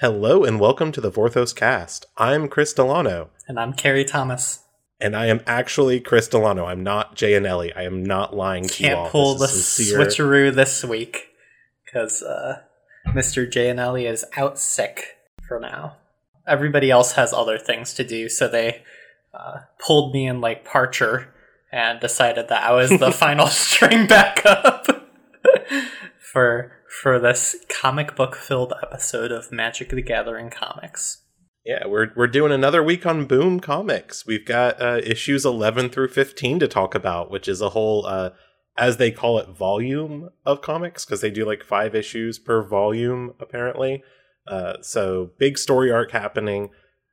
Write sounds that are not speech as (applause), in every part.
Hello and welcome to the Vorthos cast. I'm Chris Delano, And I'm Cary Thomas. and I am actually Chris Delano. I'm not Jay and Ellie. I am not lying to you all. Can't pull the sincere. switcheroo this week because uh, Mr. Gianelli is out sick for now. Everybody else has other things to do, so they uh, pulled me in like Parcher and decided that I was the (laughs) final string backup (laughs) for for this comic book filled episode of Magic the Gathering comics. Yeah, we're we're doing another week on Boom Comics. We've got uh, issues 11 through 15 to talk about, which is a whole, uh, as they call it, volume of comics because they do like five issues per volume apparently. Uh, so big story arc happening.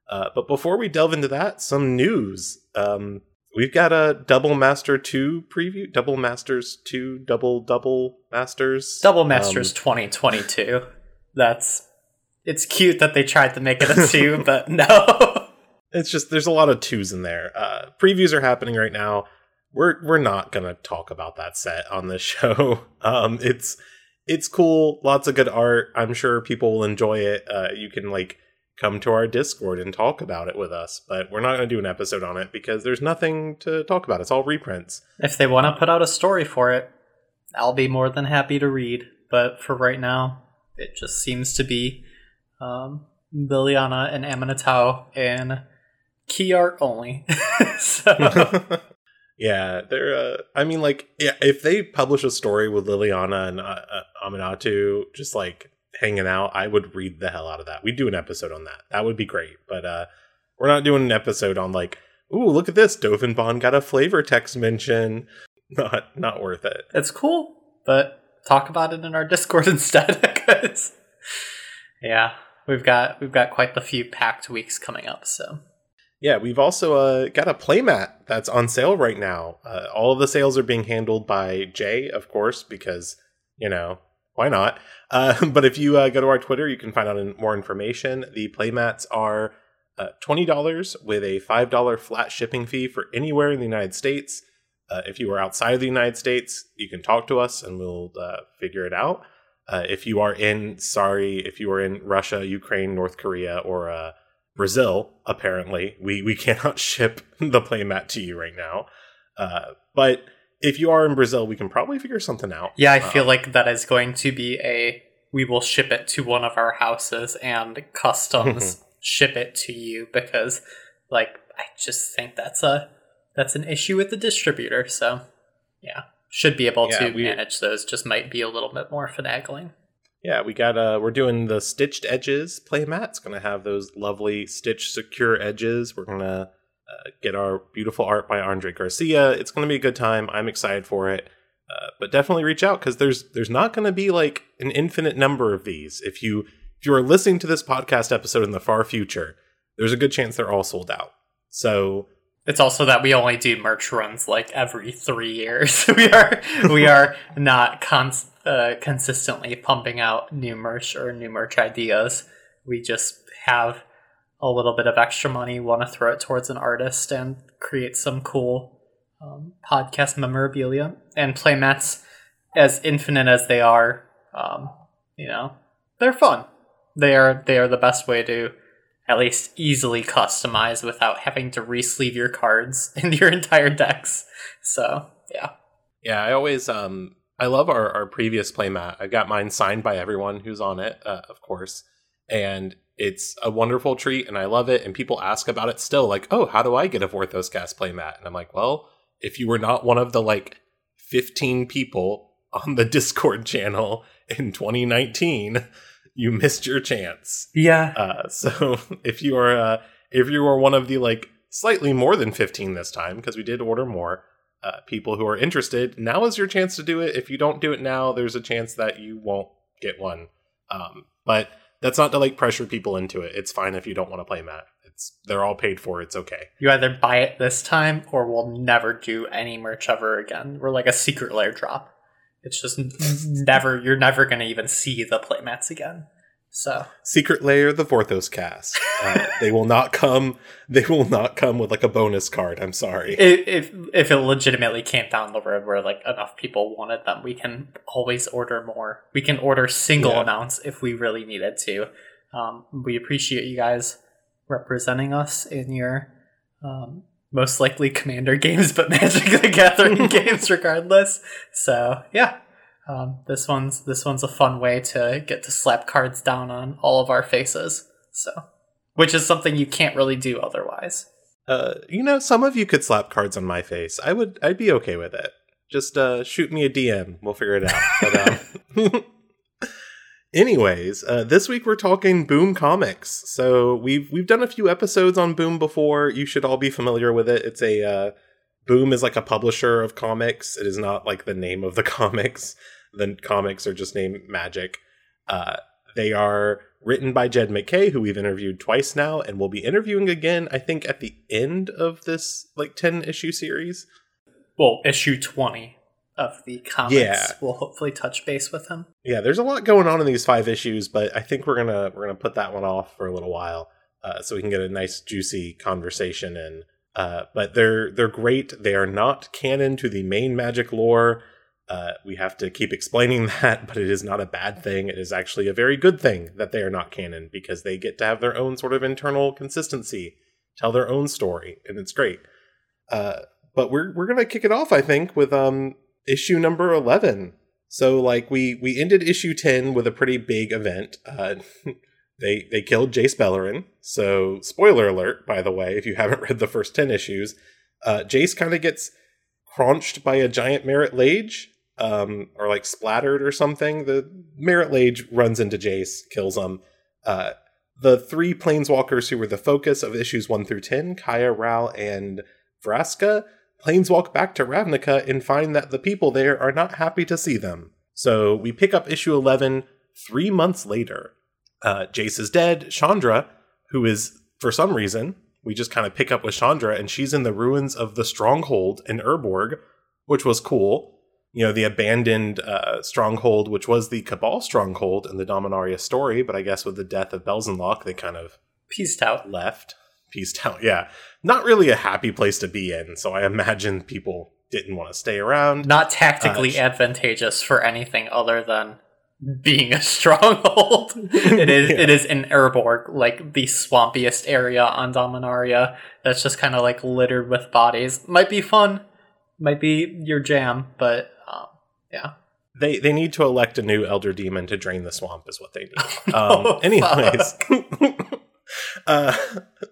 Uh, but before we delve into that, some news. Um, we've got a Double Master 2 preview, Double Masters 2, Double Double Masters. Double Um, Masters 2022. That's it's cute that they tried to make it a (laughs) two, but no. it's just there's a lot of twos in there. Uh, previews are happening right now. We're we're not gonna talk about that set on this (laughs) show. Um, it's it's cool, lots of good art. I'm sure people will enjoy it. Uh, you can like come to our Discord and talk about it with us, but we're not gonna do an episode on it because there's nothing to talk about. It's all reprints. if they want to put out a story for it, I'll be more than happy to read. But for right now, it just seems to be um, Liliana and Amanatau and key art only. (laughs) so (laughs) yeah, they're. Uh, I mean, like, yeah, if they publish a story with Liliana and uh, uh, Aminatu just like hanging out, I would read the hell out of that. We'd do an episode on that. That would be great. But uh, we're not doing an episode on like, ooh, look at this. Dovin Baan got a flavor text mention. (laughs) Not not worth it. it's cool, but talk about it in our (laughs) Discord instead, because yeah, we've got we've got quite the few packed weeks coming up. So Yeah, we've also uh, got a playmat that's on sale right now. Uh, all of the sales are being handled by Jay, of course, because, you know, why not? (laughs) Uh, but if you uh, go to our Twitter, you can find out more information. The playmats are uh, $20 with a $5 flat shipping fee for anywhere in the United States. Uh, if you are outside of the United States, you can talk to us and we'll uh, figure it out. Uh, if you are in, sorry, if you are in Russia, Ukraine, North Korea, or uh, Brazil, apparently. We we (laughs) cannot ship the playmat to you right now. Uh, but if you are in Brazil, we can probably figure something out. Yeah, I feel Um, like that is going to be a we will ship it to one of our houses and customs (laughs) ship it to you because like I just think that's a that's an issue with the distributor. So yeah, should be able Yeah, to we- manage those. Just might be a little bit more finagling. Yeah, we got uh we're doing the stitched edges playmat. It's gonna have those lovely stitch secure edges. We're gonna uh, get our beautiful art by Andre Garcia. It's gonna be a good time. I'm excited for it. Uh, but definitely reach out because there's there's not gonna be like an infinite number of these. If you if you are listening to this podcast episode in the far future, there's a good chance they're all sold out. So It's also that we only do merch runs like every three years. (laughs) we are we are not cons- uh, consistently pumping out new merch or new merch ideas. We just have a little bit of extra money, want to throw it towards an artist and create some cool um, podcast memorabilia and playmats. As infinite as they are, um, you know, they're fun. They are they are the best way to at least easily customize without having to re-sleeve your cards (laughs) and your entire decks. So yeah, Yeah, I always um I love our our previous playmat. I got mine signed by everyone who's on it, uh, of course, and it's a wonderful treat, and I love it. And people ask about it still, like, "Oh, how do I get a Vorthos Cast playmat?" And I'm like, "Well, if you were not one of the like 15 people on the Discord channel in 2019, you missed your chance." yeah, Uh, so (laughs) if you are uh, if you are one of the like slightly more than 15 this time because we did order more uh, people who are interested now is your chance to do it if you don't do it now there's a chance that you won't get one um, but that's not to like pressure people into it it's fine if you don't want to play mat it's they're all paid for it's okay you either buy it this time or we'll never do any merch ever again. We're like a secret layer drop. It's just never. You're never gonna even see the playmats again. So secret layer the vorthos cast uh, they will not come they will not come with like a bonus card i'm sorry if if if it legitimately came down the road where like enough people wanted them, we can always order more. We can order single Yeah. amounts if we really needed to. Um, we appreciate you guys representing us in your um, most likely Commander (laughs) games, but Magic the Gathering (laughs) games regardless. So yeah, um, this one's this one's a fun way to get to slap cards down on all of our faces. So, which is something you can't really do otherwise. Uh, you know, some of you could slap cards on my face. I would. I'd be okay with it. Just uh, shoot me a DM. We'll figure it out. But, um, (laughs) anyways, uh, this week we're talking Boom Comics. So we've we've done a few episodes on Boom before. You should all be familiar with it. It's a uh, Boom is like a publisher of comics. It is not like the name of the (laughs) comics. The comics are just named Magic. Uh, they are written by Jed McKay, who we've interviewed twice now, and we'll be interviewing again. I think at the end of this like ten issue series. Well, issue twenty of the comics. Yeah. We'll hopefully touch base with him. Yeah, there's a lot going on in these five issues, but I think we're gonna we're gonna put that one off for a little while, uh, so we can get a nice juicy conversation in. Uh, but they're they're great. They are not canon to the main magic lore. Uh, we have to keep explaining (laughs) that, but it is not a bad thing. It is actually a very good thing that they are not canon because they get to have their own sort of internal consistency, tell their own story, and it's great. Uh, but we're we're gonna kick it off, I think, with um issue number eleven. So like we we ended issue ten with a pretty big event. (laughs) They they killed Jace Beleren. So spoiler alert, by the way, if you (laughs) haven't read the first ten issues, uh, Jace kind of gets crunched by a giant Marit Lage, um, or like splattered or something. The Marit Lage runs into Jace, kills him. Uh, the three planeswalkers who were the focus of issues one through ten, Kaya, Ral, and Vraska, planeswalk back to Ravnica and find that the people there are not happy to see them. So we pick up issue 11 three months later. Uh, Jace is dead. Chandra, who is, for some reason, we just kind of pick up with Chandra, and she's in the ruins of the stronghold in Urborg, which was cool. You know, the abandoned uh, stronghold, which was the Cabal stronghold in the Dominaria story, but I guess with the death of Belzenlok, they kind of pieced out. left. pieced out. Yeah. Not really a happy place to be in. So I imagine people didn't want to stay around. Not tactically Uh, advantageous for anything other than being a (laughs) stronghold. it is (laughs) Yeah. it is in Urborg, like the swampiest area on Dominaria. That's just kind of like littered with bodies. Might be fun, might be your jam, but um, yeah. They they need to elect a new elder demon to drain the swamp is what they need. (laughs) Oh, Um, anyways, uh,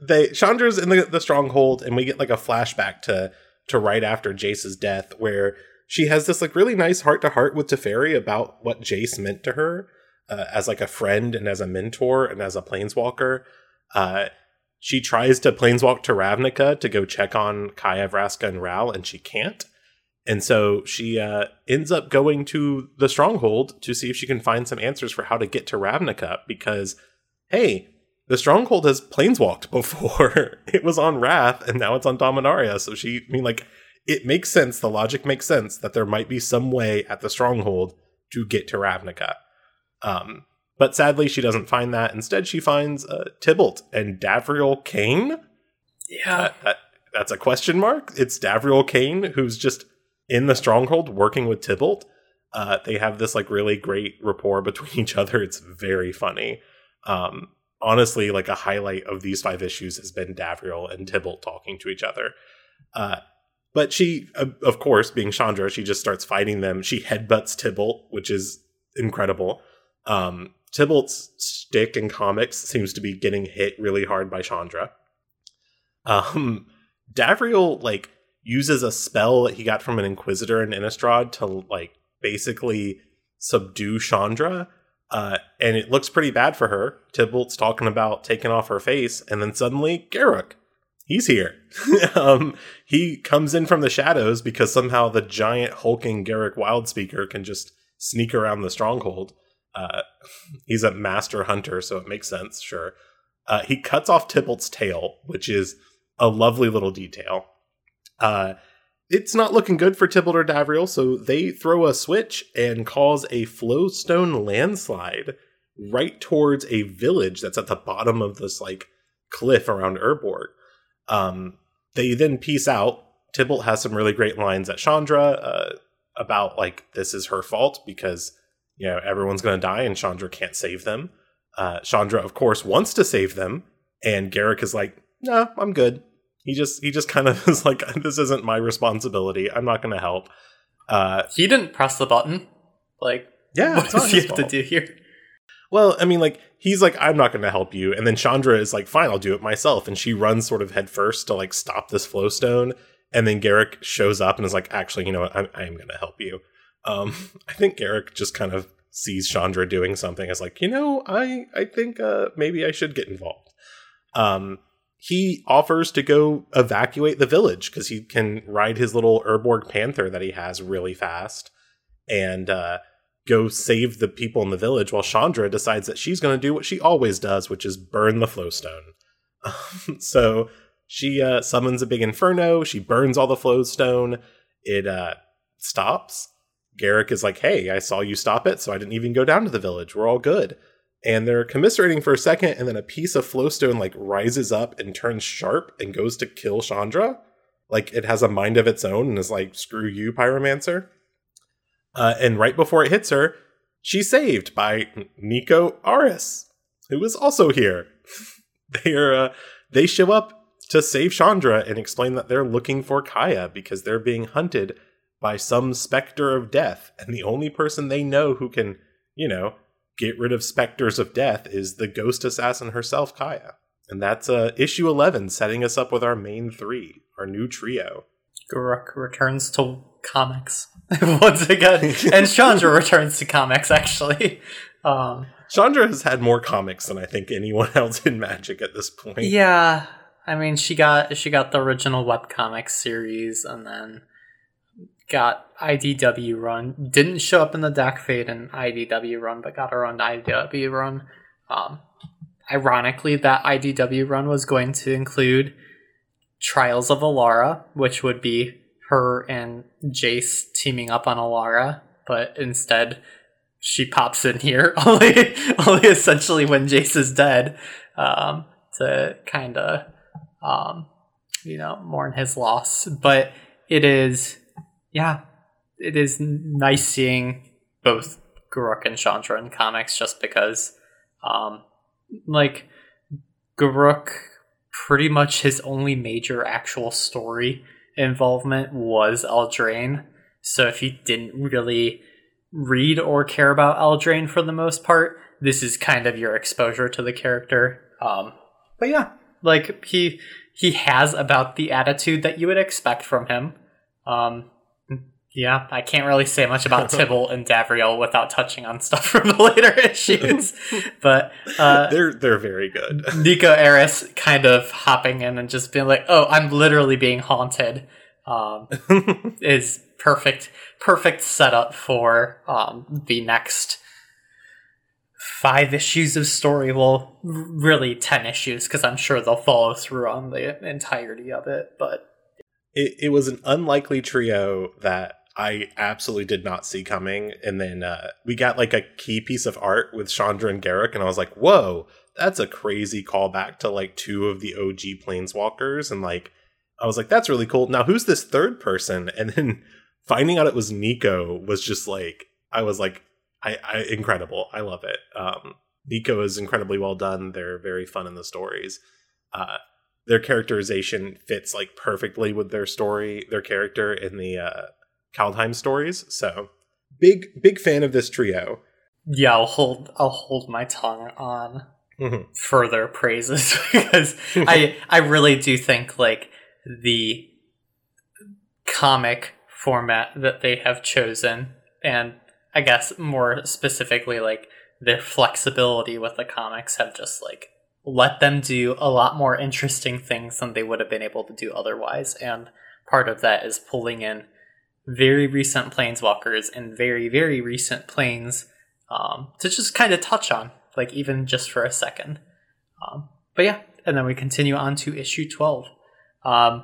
they Chandra's in the, the stronghold, and we get like a flashback to to right after Jace's death, where she has this like really nice heart to heart with Teferi about what Jace meant to her uh, as like a friend and as a mentor and as a planeswalker. Uh, she tries to planeswalk to Ravnica to go check on Kaya, Vraska, and Ral, and she can't. And so she uh, ends up going to the stronghold to see if she can find some answers for how to get to Ravnica because, hey, the stronghold has planeswalked (laughs) before. it was on Rath and now it's on Dominaria. So she, I mean, like, it makes sense. The logic makes sense that there might be some way at the stronghold to get to Ravnica. Um, but sadly, she doesn't find that. Instead, she finds uh, Tibalt and Davriel Cane. Yeah. That, that, that's a question mark. It's Davriel Cane who's just in the stronghold working with Tibalt. Uh, they have this like really great rapport between each other. It's very funny. Um, honestly, like a highlight of these five issues has been Davriel and Tibalt talking to each other. Uh, but she, uh, of course, being Chandra, she just starts fighting them. She headbutts Tibalt, which is incredible. Um, Tibalt's stick in comics seems to be getting hit really hard by Chandra. Um, Davriel like uses a spell that he got from an Inquisitor in Innistrad to like basically subdue Chandra. Uh, and it looks pretty bad for her. Tibalt's talking about taking off her face, and then suddenly Garruk, he's here. (laughs) um, he comes in from the shadows because somehow the giant hulking Garruk Wildspeaker can just sneak around the stronghold. Uh, (laughs) he's a master hunter, so it makes sense, sure. Uh, he cuts off Tibalt's tail, which is a lovely little detail. Uh, it's not looking good for Tibalt or Davriel, so they throw a switch and cause a flowstone landslide right towards a village that's at the bottom of this like cliff around Urborg. Um, they then piece out. Tibalt has some really great lines at Chandra uh, about like this is her fault because you know everyone's going to die and Chandra can't save them. Uh, Chandra, of course, wants to save them, and Garruk is like, "No, nah, I'm good." He just he just kind of (laughs) is like, "This isn't my responsibility. I'm not going to help." Uh, he didn't press the button. Like, yeah, what does he have fault. to do here? Well, I mean, like he's like, "I'm not going to help you," and then Chandra is like, "Fine, I'll do it myself," and she runs sort of headfirst to like stop this flow stone, and then Garruk shows up and is like, "Actually, you know what? I'm, I am going to help you." Um, (laughs) I think Garruk just kind of sees Chandra doing something as like, you know, I I think uh, maybe I should get involved. Um, he offers to go evacuate the village because he can ride his little Urborg Panther that he has really fast and uh, go save the people in the village. While Chandra decides that she's going to do what she always does, which is burn the flowstone. (laughs) so she uh, summons a big inferno. She burns all the flowstone. It uh, stops Garruk is like, hey, I saw you stop it, so I didn't even go down to the village. We're all good. And they're commiserating for a second, and then a piece of flowstone like rises up and turns sharp and goes to kill Chandra. Like it has a mind of its own and is like, screw you, pyromancer. Uh, and right before it hits her, she's saved by Nico Aris, who is also here. (laughs) they are uh, they show up to save Chandra and explain that they're looking for Kaya because they're being hunted by some specter of death, and the only person they know who can, you know, get rid of specters of death is the ghost assassin herself, Kaya. And that's uh, issue 11, setting us up with our main three, our new trio. Garruk returns to comics (laughs) once again, and Chandra returns to comics, actually. Um, Chandra has had more comics than I think anyone (laughs) else in Magic at this point. Yeah, I mean, she got she got the original webcomic series, and then got IDW run. Didn't show up in the Doc Fade and IDW run, but got her own IDW run. Um, ironically, that IDW run was going to include Trials of Alara, which would be her and Jace teaming up on Alara, but instead she pops in here (laughs) only only essentially when Jace is dead um, to kind of um, you know mourn his loss. But it is yeah, it is nice seeing both Garruk and Chandra in comics just because, um, like, Garruk, pretty much his only major actual story involvement was Eldraine. So if you didn't really read or care about Eldraine for the most part, this is kind of your exposure to the character. Um, but yeah, like he he has about the attitude that you would expect from him. Um, yeah, I can't really say much about (laughs) Tibalt and Davriel without touching on stuff (laughs) from the later issues. (laughs) but uh, they're they're very good. Nico Aris kind of hopping in and just being like, "Oh, I'm literally being haunted," um, is perfect perfect setup for um, the next five issues of story. Well, really ten issues because I'm sure they'll follow through on the entirety of it. But it, it was an unlikely trio that I absolutely did not see coming. And then uh, we got like a key piece of art with Chandra and Garruk, and I was like, whoa, that's a crazy callback to like two of the OG Planeswalkers. And like, I was like, that's really cool. Now, who's this third person? (laughs) And then finding out it was Nico was just like, I was like, I, I incredible. I love it. Um, Nico is incredibly well done. They're very fun in the stories. Uh, their characterization fits like perfectly with their story, their character in the uh, Kaldheim stories. So big big fan of this trio. Yeah, I'll hold I'll hold my tongue on mm-hmm. further praises (laughs) because I I really do think like the comic format that they have chosen and I guess more specifically like their flexibility with the comics have just like let them do a lot more interesting things than they would have been able to do otherwise and part of that is pulling in very recent planeswalkers and very very recent planes um, to just kind of touch on like even just for a second. Um, but yeah and then we continue on to issue 12 um,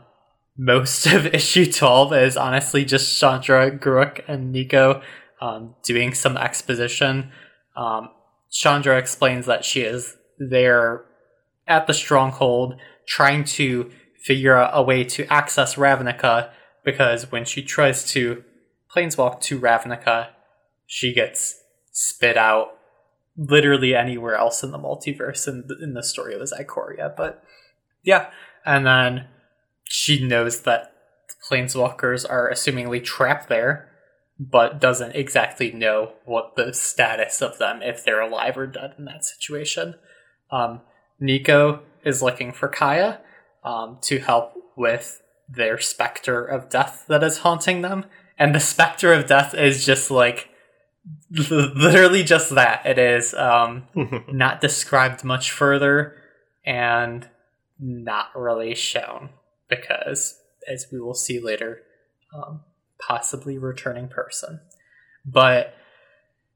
most (laughs) of issue 12 is honestly just chandra Garruk and nico um, doing some exposition. Um, chandra explains that she is there at the stronghold trying to figure out a way to access ravnica because when she tries to planeswalk to Ravnica, she gets spit out literally anywhere else in the multiverse in the, in the story of the Zycoria. But yeah, and then she knows that planeswalkers are assumingly trapped there, but doesn't exactly know what the status of them if they're alive or dead in that situation. Um, Nico is looking for Kaya um, to help with their specter of death that is haunting them, and the specter of death is just like (laughs) literally just that. It is um, (laughs) not described much further and not really shown because, as we will see later, um, possibly returning person. But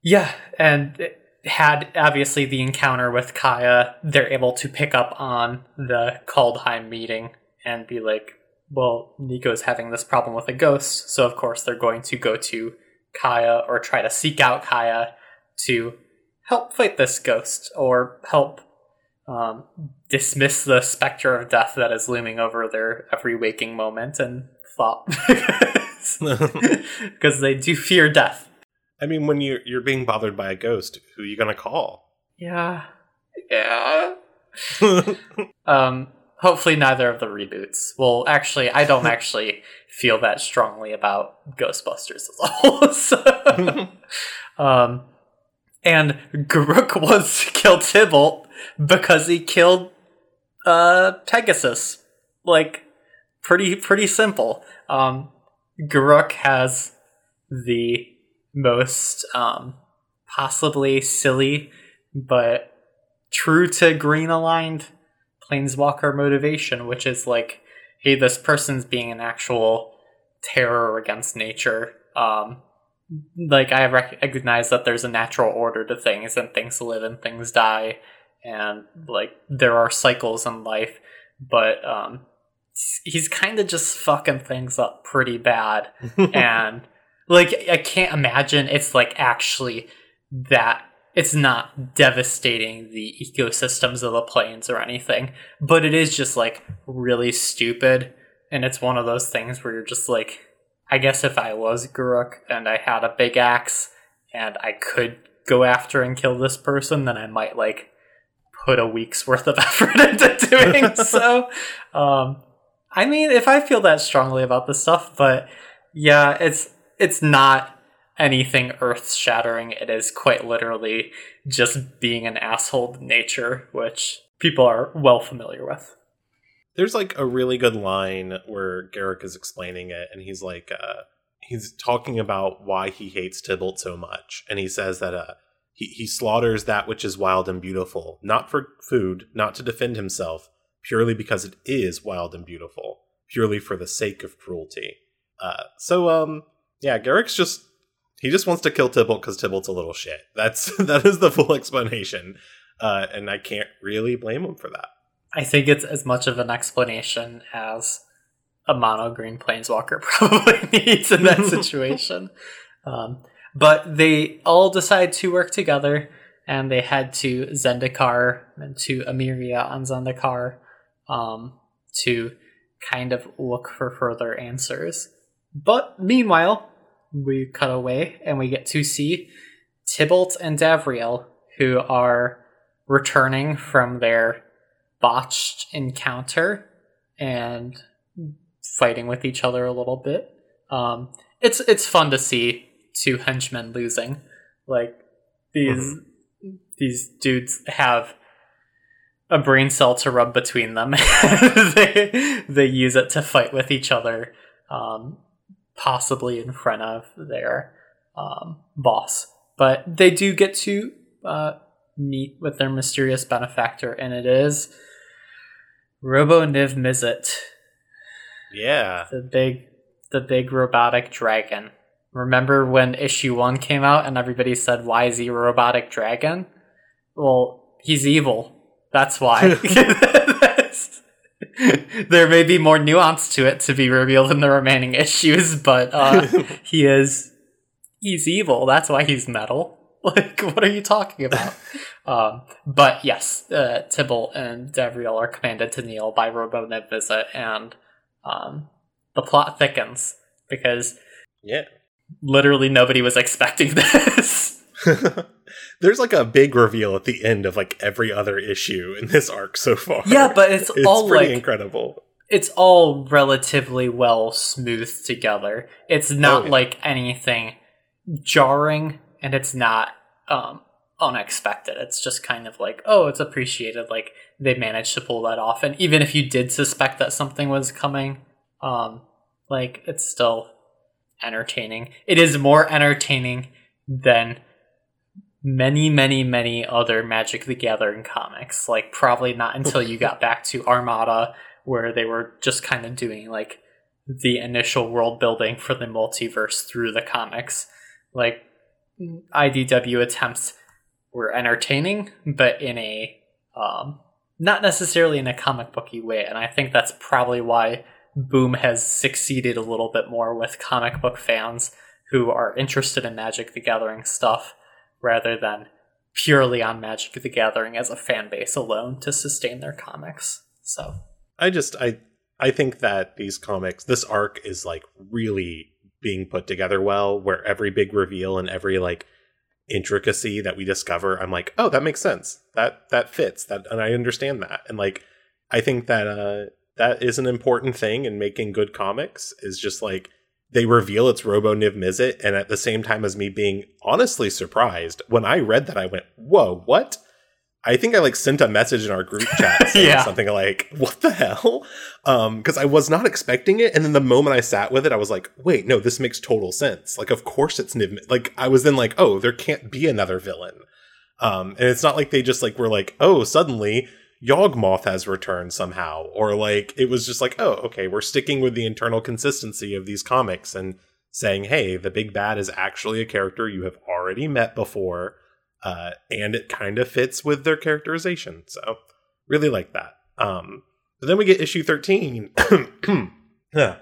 yeah, and had obviously the encounter with Kaya, they're able to pick up on the Kaldheim meeting and be like, well, Nico's having this problem with a ghost, so of course they're going to go to Kaya or try to seek out Kaya to help fight this ghost or help um, dismiss the specter of death that is looming over their every waking moment and thought. (laughs) Because they do fear death. I mean, when you're you're being bothered by a ghost, who are you gonna call? Yeah. Yeah. (laughs) um, hopefully neither of the reboots. Well, actually, I don't (laughs) actually feel that strongly about Ghostbusters as a whole. so, (laughs) um, and Garruk wants to (laughs) kill Tibalt because he killed uh, Pegasus. Like, pretty pretty simple. Um, Garruk has the most um, possibly silly but true to green aligned planeswalker motivation, which is like, hey, this person's being an actual terror against nature. Um, like I recognize that there's a natural order to things, and things live and things die, and like there are cycles in life, but um, he's kind of just fucking things up pretty bad, (laughs) and like I can't imagine it's like actually that it's not devastating the ecosystems of the plains or anything, but it is just like really stupid. And it's one of those things where you're just like, I guess if I was Garruk and I had a big axe and I could go after and kill this person, then I might like put a week's worth of (laughs) effort into doing (laughs) so. Um, I mean, if I feel that strongly about this stuff, but yeah, it's it's not anything earth shattering. It is quite literally just being an asshole to nature, which people are well familiar with. There's like a really good line where Garruk is explaining it, and he's like, uh, he's talking about why he hates Tibalt so much, and he says that uh, he he slaughters that which is wild and beautiful, not for food, not to defend himself, purely because it is wild and beautiful, purely for the sake of cruelty. Uh, so um, yeah, Garruk's just he just wants to kill Tibalt because Tibalt's a little shit. That's (laughs) that is the full explanation, uh, and I can't really blame him for that. I think it's as much of an explanation as a mono green planeswalker (laughs) probably (laughs) needs in that situation. um, but they all decide to work together, and they head to Zendikar and to Emeria on Zendikar um, to kind of look for further answers. But meanwhile, we cut away and we get to see Tibalt and Davriel, who are returning from their botched encounter and fighting with each other a little bit. Um, it's it's fun to see two henchmen losing. Like these mm-hmm. these dudes have a brain cell to rub between them. (laughs) they they use it to fight with each other. Um, possibly in front of their um, boss. But they do get to uh, meet with their mysterious benefactor, and it is Robo Niv Mizzet. Yeah. The big the big robotic dragon. Remember when issue one came out and everybody said, Why is he a robotic dragon? Well, he's evil. That's why. (laughs) (laughs) there may be more nuance to it to be revealed in the remaining (laughs) issues, but uh, (laughs) he is he's evil. That's why he's metal. (laughs) Like, what are you talking about? um, but yes, uh, Tibalt and Davriel are commanded to kneel by Robo Visit, and um, the plot thickens because yeah, literally nobody was expecting this. There's like a big reveal at the end of like every other issue in this arc so far. Yeah, but it's, (laughs) it's all pretty like incredible. it's all relatively well smoothed together. It's not Oh, yeah. like anything jarring and it's not um unexpected. It's just kind of like, oh, it's appreciated like they managed to pull that off. And even if you did suspect that something was coming, um like it's still entertaining. It is more entertaining than many, many, many other Magic the Gathering comics. Like probably not until you got back to Armada, where they were just kind of doing like the initial world building for the multiverse through the comics. Like IDW attempts were entertaining, but in a um, not necessarily in a comic booky way, and I think that's probably why Boom has succeeded a little bit more with comic book fans who are interested in Magic the Gathering stuff rather than purely on Magic the Gathering as a fan base alone to sustain their comics. So, I just I I think that these comics, this arc is like really being put together well, where every big reveal and every like intricacy that we discover, I'm like, oh, that makes sense. That that fits. That and I understand that. And like I think that uh that is an important thing in making good comics is just like they reveal it's Robo Niv Mizzet, and at the same time as me being honestly surprised, when I read that, I went, "Whoa, what?" I think I like sent a message in our group (laughs) chat saying Yeah. something like, "What the hell?" Um, because I was not expecting it, and then the moment I sat with it, I was like, "Wait, no, this makes total sense. Like, of course it's Niv." Like, I was then like, "Oh, there can't be another villain." Um, and it's not like they just like were like, "Oh, suddenly." Yawgmoth has returned somehow, or like it was just like, oh, okay, we're sticking with the internal consistency of these comics and saying, hey, the big bad is actually a character you have already met before, uh, and it kind of fits with their characterization. So, really like that. Um, but then we get issue thirteen, (coughs) Yeah.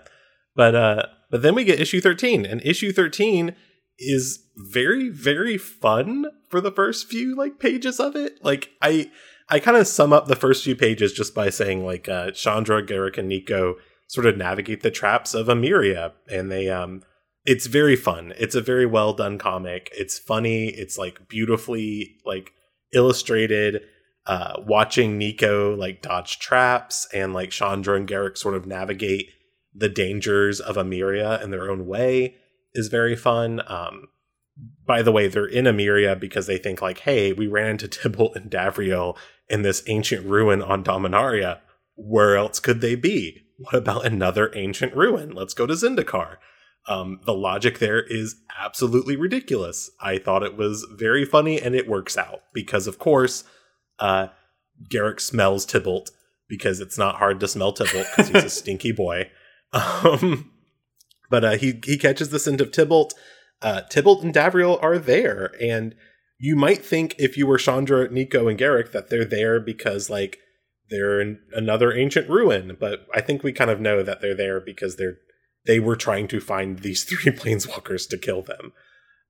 but uh, but then we get issue thirteen, and issue thirteen is very very fun for the first few like pages of it. Like I I kind of sum up the first few pages just by saying like uh, Chandra, Garruk, and Nico sort of navigate the traps of Emeria, and they um, it's very fun. It's a very well done comic. It's funny. It's like beautifully like illustrated. Uh, watching Nico like dodge traps and like Chandra and Garruk sort of navigate the dangers of Emeria in their own way is very fun. Um, by the way, they're in Emeria because they think like, hey, we ran into (laughs) Tibalt and Davriel in this ancient ruin on Dominaria. Where else could they be? What about another ancient ruin? Let's go to Zendikar. Um, the logic there is absolutely ridiculous. I thought it was very funny and it works out because, of course, uh, Garruk smells Tibalt because it's not hard to smell Tibalt because he's a (laughs) stinky boy. Um, but uh, he he catches the scent of Tibalt. Uh, Tibalt and Davriel are there, and you might think if you were Chandra, Nico, and Garruk that they're there because like they're in another ancient ruin. But I think we kind of know that they're there because they're they were trying to find these (laughs) three planeswalkers to kill them.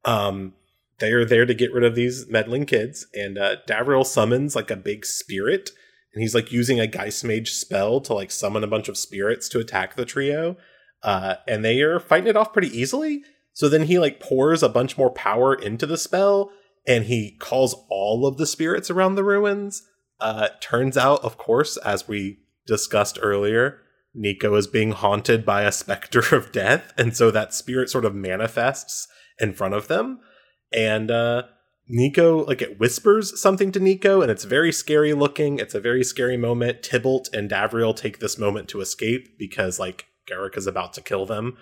Um, they are there to get rid of these meddling kids, and uh, Davriel summons like a big spirit, and he's like using a Geist Mage spell to like summon a bunch of spirits to attack the trio, uh, and they are fighting it off pretty easily. So then he like pours a bunch more power into the spell, and he calls all of the spirits around the ruins. Uh, turns out, of course, as we discussed earlier, Nico is being haunted by a specter of death, and so that spirit sort of manifests in front of them. And uh, Nico, like, it whispers something to Nico, and it's very scary looking. It's a very scary moment. Tibalt and Davriel take this moment to escape because, like, Garruk is about to kill them.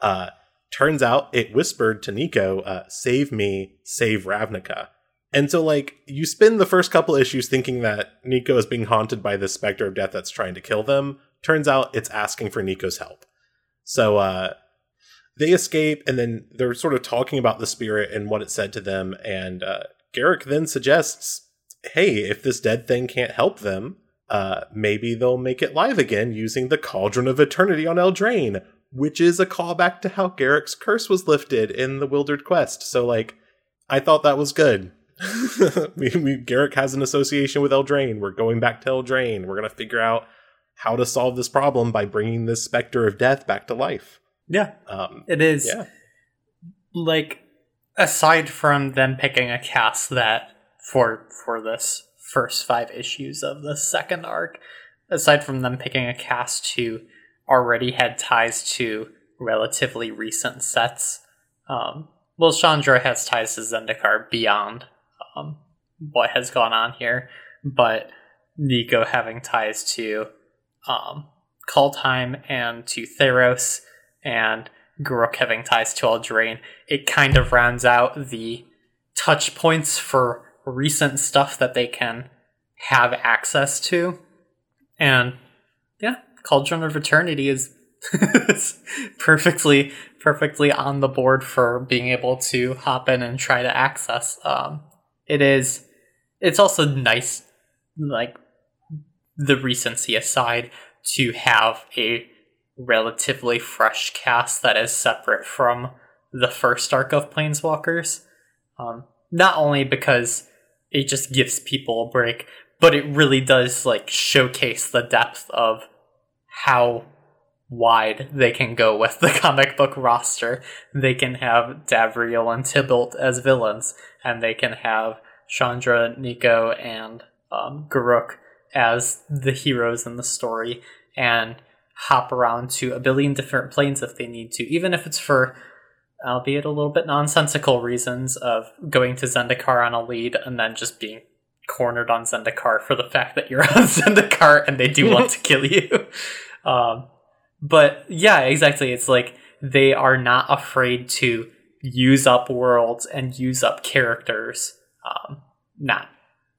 Uh, turns out it whispered to Nico, uh, "Save me, save Ravnica." And so, like, you spend the first couple issues thinking that Nico is being haunted by this specter of death that's trying to kill them. Turns out it's asking for Nico's help. So, uh, they escape, and then they're sort of talking about the spirit and what it said to them. And uh, Garruk then suggests, "Hey, if this dead thing can't help them, uh, maybe they'll make it live again using the Cauldron of Eternity on Eldraine." Which is a callback to how Garruk's curse was lifted in the Wildered Quest. So, like, I thought that was good. (laughs) we, we, Garruk has an association with Eldraine. We're going back to Eldraine. We're going to figure out how to solve this problem by bringing this specter of death back to life. Yeah, Um, it is. yeah. Like, aside from them picking a cast that for for this first five issues of the second arc, aside from them picking a cast who already had ties to relatively recent sets, um, well, Chandra has ties to Zendikar beyond um, what has gone on here, but Nico having ties to um, Kaldheim and to Theros, and Garruk having ties to Eldraine, it kind of rounds out the touch points for recent stuff that they can have access to. And yeah, Cauldron of Eternity is (laughs) perfectly perfectly on the board for being able to hop in and try to access. Um, it is it's also nice like the recency aside to have a relatively fresh cast that is separate from the first arc of Planeswalkers. Um, not only because it just gives people a break, but it really does like showcase the depth of how wide they can go with the (laughs) comic book roster. They can have Davriel and Tibalt as villains, and they can have Chandra, Nico, and um, Garruk as the heroes in the story, and hop around to a billion different planes if they need to, even if it's for, albeit a little bit nonsensical reasons of going to Zendikar on a lead and then just being cornered on Zendikar for the fact that you're (laughs) on Zendikar and they do want to (laughs) kill you. Um, but yeah, exactly. It's like they are not afraid to use up worlds and use up characters. Um, not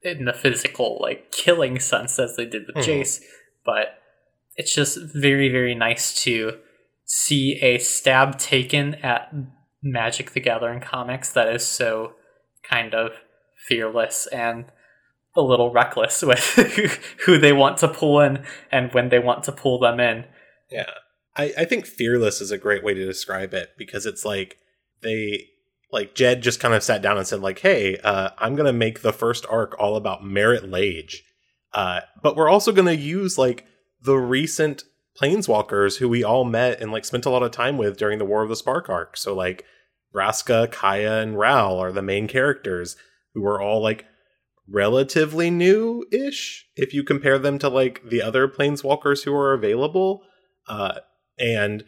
in the physical, like killing sense as they did with mm-hmm. Jace, but it's just very, very nice to see a stab taken at Magic the Gathering comics that is so kind of fearless and a little reckless (laughs) with who they want to pull in and when they want to pull them in. Yeah. I, I think fearless is a great way to describe it because it's like they like Jed just kind of sat down and said like, "Hey, uh, I'm gonna make the first arc all about Marit Lage, uh, but we're also gonna use like the recent planeswalkers who we all met and like spent a lot of time with during the War of the Spark arc. So like Vraska, Kaya, and Ral are the main characters who are all like relatively new-ish if you compare them to like the other planeswalkers who are available, uh, and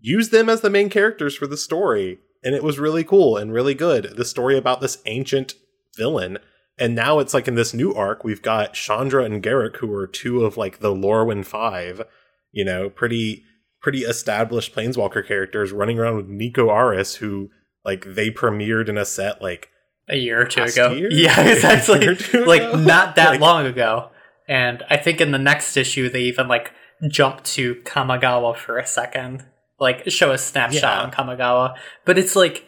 use them as the main characters for the story. And it was really cool and really good. The story about this ancient villain and now it's like in this new arc, we've got Chandra and Garruk, who are two of like the Lorwyn Five, you know, pretty pretty established Planeswalker characters running around with Nico Aris, who like they premiered in a set like a year or two ago. Year? Yeah, (laughs) exactly. like ago? not that (laughs) like, long ago. And I think in the next issue they even like jump to Kamigawa for a second. Like show a snapshot yeah. on Kamigawa. But it's like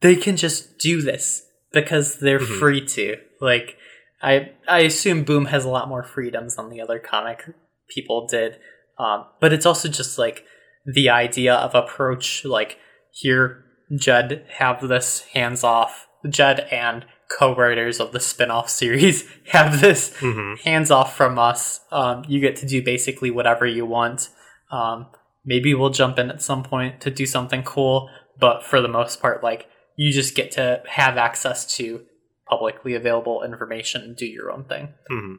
they can just do this because they're mm-hmm. free to. Like I I assume Boom has a lot more freedoms than the other comic people did. Um, but it's also just like the idea of approach like here Judd have this hands off Judd and co-writers of the spin-off series (laughs) have this mm-hmm. hands off from us um, you get to do basically whatever you want um, maybe we'll jump in at some point to do something cool but for the most part like you just get to have access to publicly available information and do your own thing. Mm-hmm.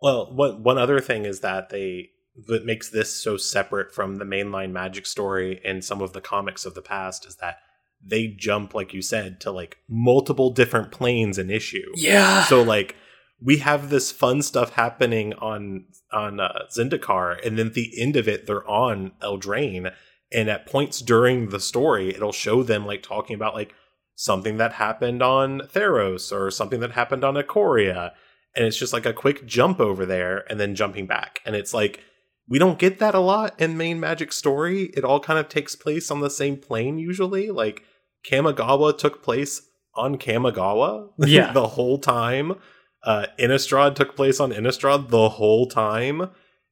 Well, what, one other thing is that they that makes this so separate from the mainline magic story and some of the comics of the past is that they jump like you said to like multiple different planes in issue yeah so like we have this fun stuff happening on on uh, Zendikar, and then at the end of it, they're on Eldraine, and at points during the story, it'll show them like talking about like something that happened on Theros or something that happened on Ikoria. And it's just like a quick jump over there and then jumping back. And it's like, we don't get that a lot in main Magic story. It all kind of takes place on the same plane usually. Like Kamigawa took place on Kamigawa (laughs) yeah. the whole time. Uh, Innistrad took place on Innistrad the whole time.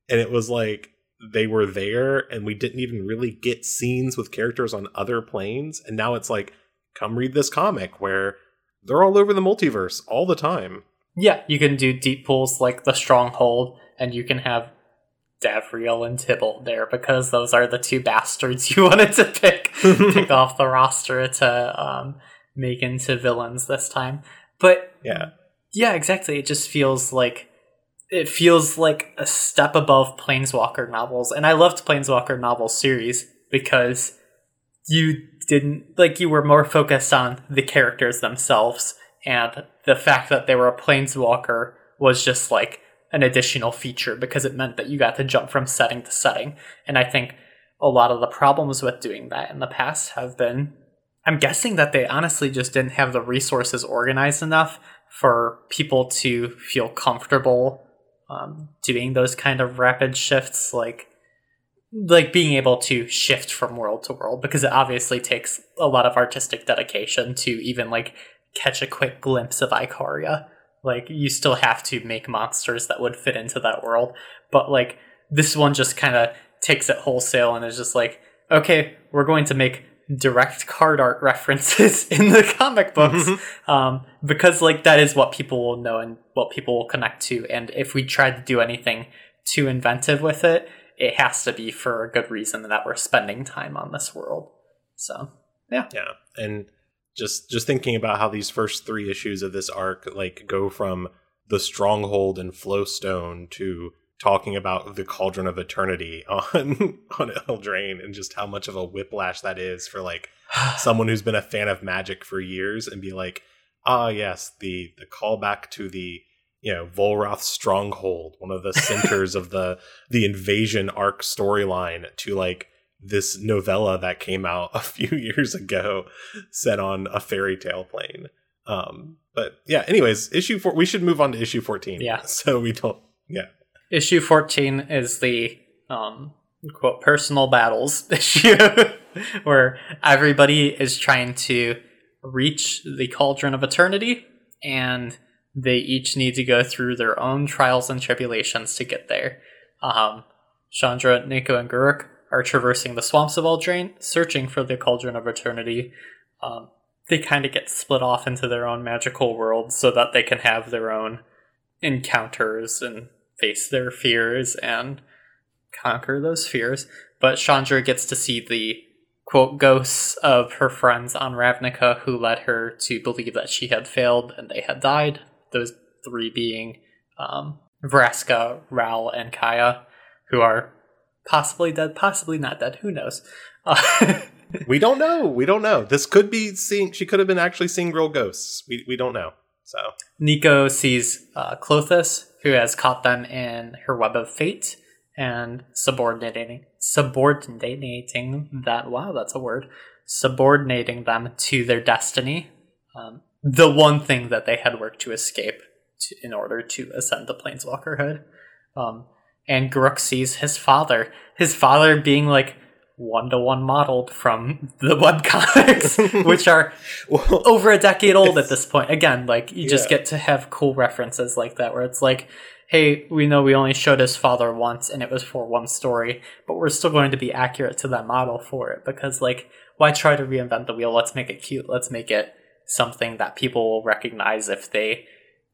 And it was like they were there and we didn't even really get scenes with characters on other planes. And now it's like come read this comic where they're all over the multiverse all the time. Yeah, you can do deep pools like the Stronghold, and you can have Davriel and Tibalt there because those are the two bastards you (laughs) wanted to pick pick (laughs) off the roster to um, make into villains this time. But Yeah. yeah, exactly. It just feels like it feels like a step above Planeswalker novels. And I loved Planeswalker novel series because you didn't like you were more focused on the characters themselves and the fact that they were a Planeswalker was just like an additional feature because it meant that you got to jump from setting to setting. And I think a lot of the problems with doing that in the past have been I'm guessing that they honestly just didn't have the resources organized enough for people to feel comfortable um, doing those kind of rapid shifts, like like being able to shift from world to world, because it obviously takes a lot of artistic dedication to even like catch a quick glimpse of Ikoria. Like you still have to make monsters that would fit into that world, but like this one just kind of takes it wholesale and is just like, okay, we're going to make direct card art (laughs) references in the comic books. Um, because like that is what people will know and what people will connect to. And if we try to do anything too inventive with it it has to be for a good reason that we're spending time on this world. So yeah. Yeah. And just just thinking about how these first three issues of this arc like go from the stronghold and flowstone to talking about the cauldron of eternity (laughs) on on Eldraine and just how much of a whiplash that is for like (sighs) someone who's been a fan of magic for years and be like, ah yes, the the callback to the you know Volrath stronghold, one of the centers (laughs) of the the invasion arc storyline, to like this novella that came out (laughs) a few years ago, set on a fairy tale plane. Um, but yeah, anyways, issue four. We should move on to issue fourteen. Yeah. (laughs) So we don't. Yeah. issue 14 is the um quote personal battles (laughs) issue where everybody is trying to reach the cauldron of eternity and they each need to go through their own trials and tribulations to get there um chandra nico and Garruk are traversing the swamps of eldraine searching for the cauldron of eternity um, they kind of get split off into their own magical worlds so that they can have their own encounters and face their fears and conquer those fears. But Chandra gets to see the quote ghosts of her friends on Ravnica who led her to believe that she had failed and they had died. Those three being um, Vraska, Ral, and Kaya, who are possibly dead, possibly not dead. Who knows? (laughs) Uh, We don't know. We don't know. This could be seeing. She could have been actually seeing real ghosts. We we don't know. So Nico sees uh, Klothys, who has caught them in her web of fate, and subordinating subordinating that. Wow, that's a word. Subordinating them to their destiny, um, the one thing that they had worked to escape to, in order to ascend to Planeswalkerhood. Um, and Garruk sees his father, his father being like one to one modeled from the webcomics, (laughs) (laughs) which are well, over a decade old at this point. Again, like you just get to have cool references like that where it's like, hey, we know we only showed his father once and it was for one story, but we're still going to be accurate to that model for it because like why try to reinvent the wheel? Let's make it cute. Let's make it something that people will recognize if they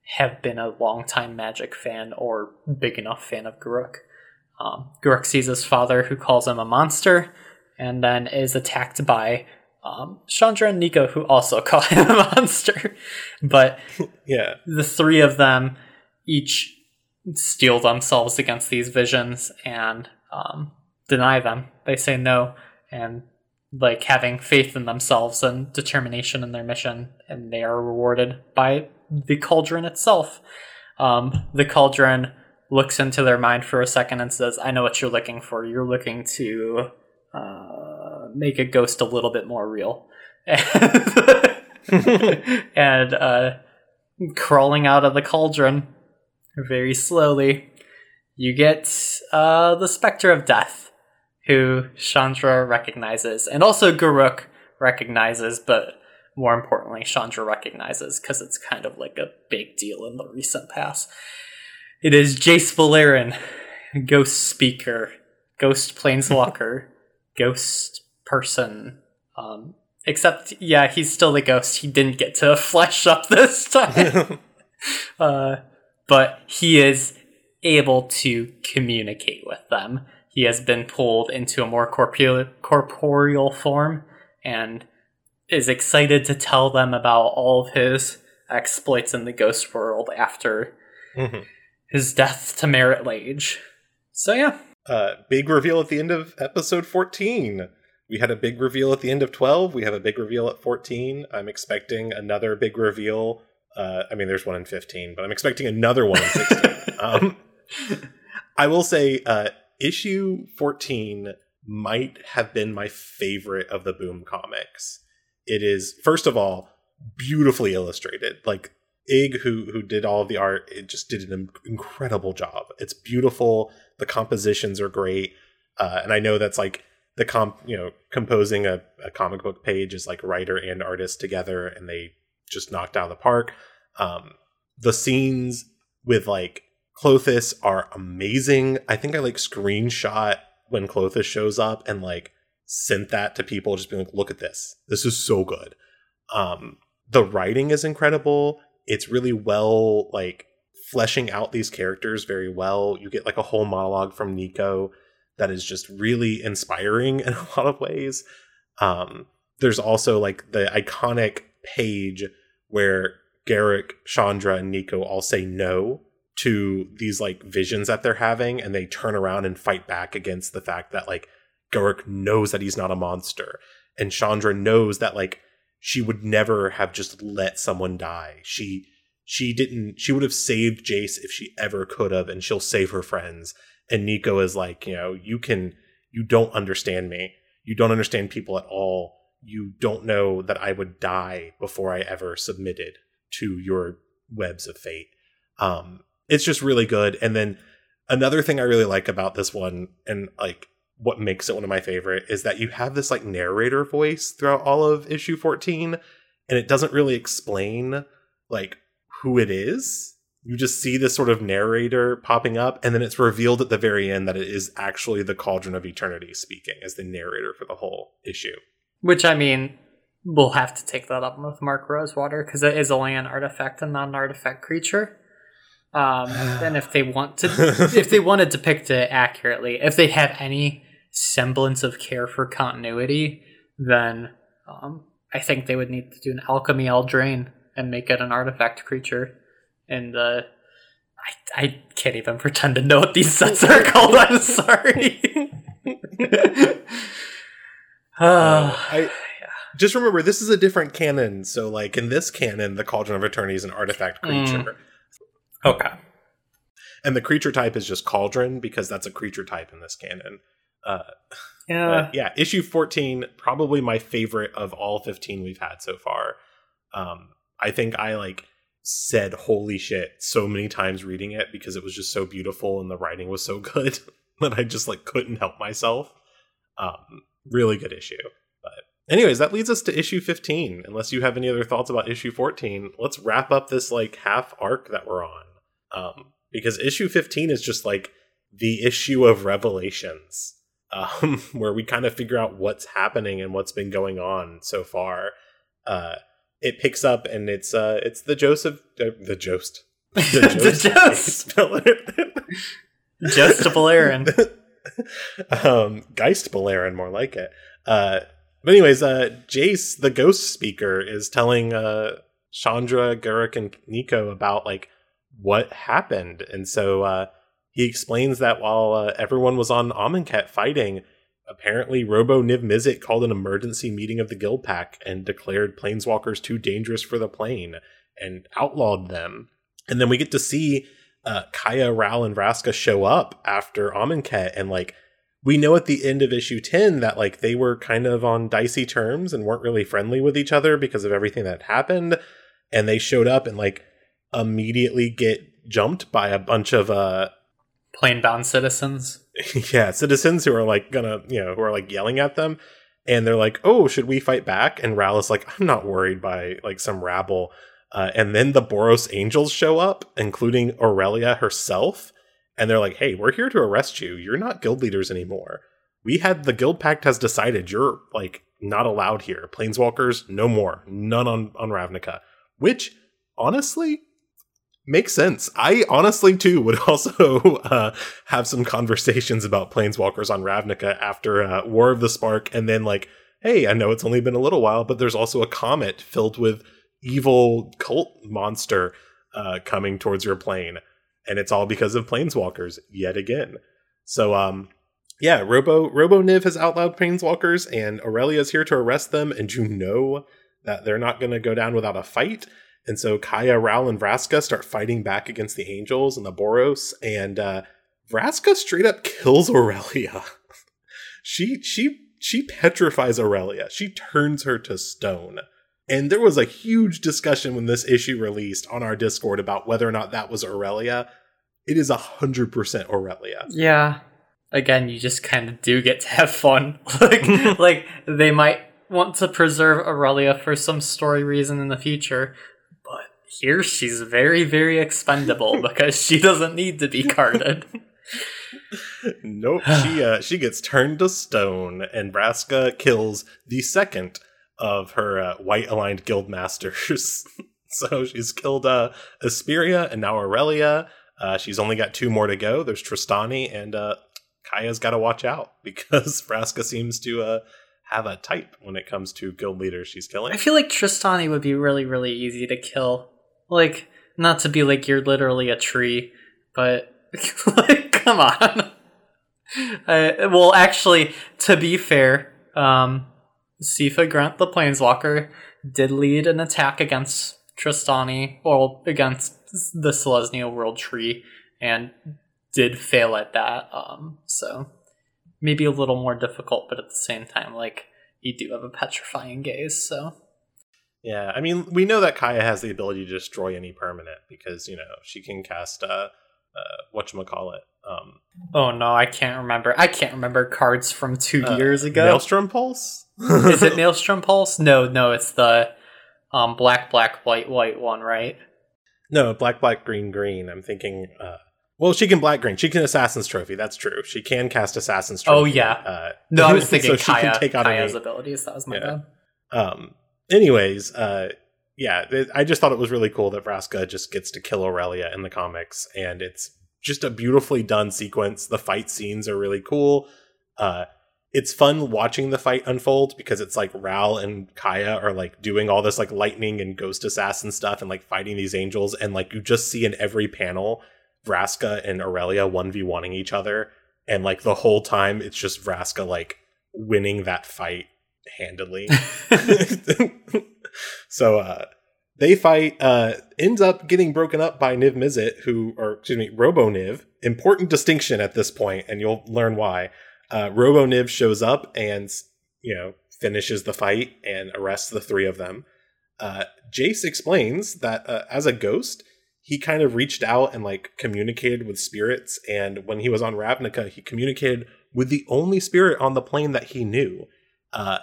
have been a longtime Magic fan or big enough fan of Garruk. Um, Garruk sees his father, who calls him a monster, and then is attacked by um, Chandra and Nico, who also (laughs) call him a monster. But (laughs) yeah. the three of them each steel themselves against these visions and um, deny them. They say no, and like having faith in themselves and determination in their mission, and they are rewarded by the cauldron itself. Um, the cauldron looks into their mind for a second and says, "I know what you're looking for. You're looking to uh, make a ghost a little bit more real." (laughs) (laughs) and uh, crawling out of the cauldron very slowly, you get uh, the Spectre of Death, who Chandra recognizes, and also Guruk recognizes, but more importantly, Chandra recognizes because it's kind of like a big deal in the recent past. It is Jace Beleren, Ghost Speaker, Ghost Planeswalker, (laughs) Ghost Person. Um, except, yeah, he's still the ghost. He didn't get to (laughs) flesh up this time. (laughs) uh, but he is able to communicate with them. He has been pulled into a more corporeal, corporeal form, and is excited to tell them about all of his exploits in the ghost world after Mm-hmm. his death to Marit Lage. So yeah, Uh, big reveal at the end of episode 14. We had a big reveal at the end of 12. We have a big reveal at 14. I'm expecting another big reveal. Uh, I mean, there's one in 15, but I'm expecting another one in 16. (laughs) um, I will say, uh, issue 14 might have been my favorite of the Boom comics. It is, first of all, beautifully illustrated. Like, Ig, who who did all the art, it just did an incredible job. It's beautiful. The compositions are great, uh, and I know that's like the comp. You know, composing a, a comic book page is like writer and artist together, and they just knocked out of the park. Um, the scenes with like Klothys are amazing. I think I like screenshot when Klothys shows up and like sent that to people, just being like, "Look at this. This is so good." Um, the writing is incredible. It's really well like fleshing out these characters very well. You get like a whole monologue from Nico that is just really inspiring (laughs) in a lot of ways. Um, there's also like the iconic page where Garruk, Chandra, and Nico all say no to these like visions that they're having, and they turn around and fight back against the fact that like Garruk knows that he's not a monster, and Chandra knows that like she would never have just let someone die. She she didn't she would have saved Jace if she ever could have, and she'll save her friends. And Nico is like, you know, you can you don't understand me. You don't understand people at all. You don't know that I would die before I ever submitted to your webs of fate. Um, it's just really good. And then another thing I really like about this one, and like what makes it one of my favorite, is that you have this like narrator voice throughout all of issue 14, and it doesn't really explain like who it is. You just see this sort of narrator popping up, and then it's revealed at the very end that it is actually the Cauldron of Eternity speaking as the narrator for the whole issue. which I mean, we'll have to take that up with Mark Rosewater because it is only an artifact and not an artifact creature. Um, (sighs) and if they want to, if they want to depict it accurately, if they have any semblance of care for continuity, then um, I think they would need to do an alchemy Eldraine and make it an artifact creature. And uh, I, I can't even pretend to know what these sets are (laughs) called. I'm sorry. (laughs) (sighs) Uh, uh, I just remember this is a different canon. So, like in this canon, the Cauldron of Eternity is an artifact creature, okay. and the creature type is just Cauldron because that's a creature type in this canon. Uh, Yeah. yeah, issue fourteen probably my favorite of all fifteen we've had so far. Um, I think I like said "holy shit" so many times reading it because it was just so beautiful and the writing was so (laughs) good that I just like couldn't help myself. Um, really good issue. But anyways, that leads us to issue 15. Unless you have any other thoughts about issue 14, let's wrap up this like half arc that we're on. Um, because issue 15 is just like the issue of revelations, um, (laughs) where we kind of figure out what's happening and what's been going on so far. Uh, it picks up and it's uh, it's the Joseph, uh, the Jost, (laughs) The Jost. Just a Valerian. um, Geist Balerin, more like it. Uh, but anyways, uh, Jace, the ghost speaker, is telling uh, Chandra, Garruk, and Nico about like what happened, and so uh, he explains that while uh, everyone was on Amonkhet fighting, apparently Robo Niv Mizzet called an emergency meeting of the Guild Pact and declared planeswalkers too dangerous for the plane and outlawed them. And then we get to see uh, Kaya, Ral, and Vraska show up after Amonkhet, and like we know at the end of issue 10 that like they were kind of on dicey terms and weren't really friendly with each other because of everything that happened. And they showed up and like immediately get jumped by a bunch of uh Planebound citizens. (laughs) yeah, citizens who are like gonna, you know, who are like yelling at them. And they're like, oh, should we fight back? And Ral is like, I'm not worried by like some rabble. Uh, and then the Boros Angels show up, including Aurelia herself. And they're like, hey, we're here to arrest you. You're not guild leaders anymore. We had the guild pact has decided you're like not allowed here. Planeswalkers, no more. None on, on Ravnica. Which, honestly, makes sense. I honestly too would (laughs) also uh, have some conversations about planeswalkers on Ravnica after uh, War of the Spark, and then like hey, I know it's only been a little while, but there's also a comet filled with evil cult monster uh, coming towards your plane, and it's all because of planeswalkers yet again. So, um, yeah, Robo Robo Niv has outlawed planeswalkers, and Aurelia's here to arrest them, and you know that they're not going to go down without a fight. And so Kaya, Ral, and Vraska start fighting back against the Angels and the Boros, and uh, Vraska straight up kills Aurelia. (laughs) she she she petrifies Aurelia. She turns her to stone. And there was a huge discussion when this issue released on our Discord about whether or not that was Aurelia. It is a hundred percent Aurelia. Yeah. Again, you just kind of do get to have fun. (laughs) like, (laughs) like they might want to preserve Aurelia for some story reason in the future, here she's very, very expendable (laughs) because she doesn't need to be carded. nope, she uh, she gets turned to stone, and Vraska kills the second of her uh, white aligned guild masters. (laughs) so she's killed uh, Isperia and now Aurelia. Uh, she's only got two more to go. There's Trostani, and uh, Kaya's got to watch out (laughs) because Vraska seems to uh, have a type when it comes to guild leaders she's killing. I feel like Trostani would be really, really easy to kill. Like, not to be like you're literally a tree, but (laughs) like, come on. (laughs) Well, actually, to be fair, um, Sifa Grunt, the Planeswalker, did lead an attack against Trostani, or against the Selesnya World Tree, and did fail at that. Um, so maybe a little more difficult, but at the same time, like you do have a petrifying gaze. So yeah, I mean, we know that Kaya has the ability to destroy any permanent because you know she can cast uh, uh what you call it. Um, oh no, I can't remember. I can't remember cards from two uh, years ago. Maelstrom Pulse. (laughs) Is it (laughs) Maelstrom Pulse? No, no, it's the um, black, black, white, white one, right? No, black, black, green, green. I'm thinking. Uh, well, she can black green. She can Assassin's Trophy. That's true. She can cast Assassin's Trophy. Oh yeah. Uh, no, I (laughs) was thinking so Kaya, take out Kaya's any, abilities. That was my yeah. bad. Um. Anyways, uh, yeah, it, I just thought it was really cool that Vraska just gets to kill Aurelia in the comics, and it's just a beautifully done sequence. The fight scenes are really cool. Uh, it's fun watching the fight unfold because it's like Ral and Kaya are like doing all this like lightning and ghost assassin stuff and like fighting these angels and like you just see in every panel Vraska and Aurelia 1v1ing each other and like the whole time it's just Vraska like winning that fight handily. (laughs) (laughs) so uh they fight uh ends up getting broken up by Niv Mizzet who or excuse me Robo Niv important distinction at this point and you'll learn why uh, Robo Niv shows up and you know finishes the fight and arrests the three of them. Uh, Jace explains that uh, as a ghost, he kind of reached out and like communicated with spirits, and when he was on Ravnica, he communicated with the only spirit on the plane that he knew, uh,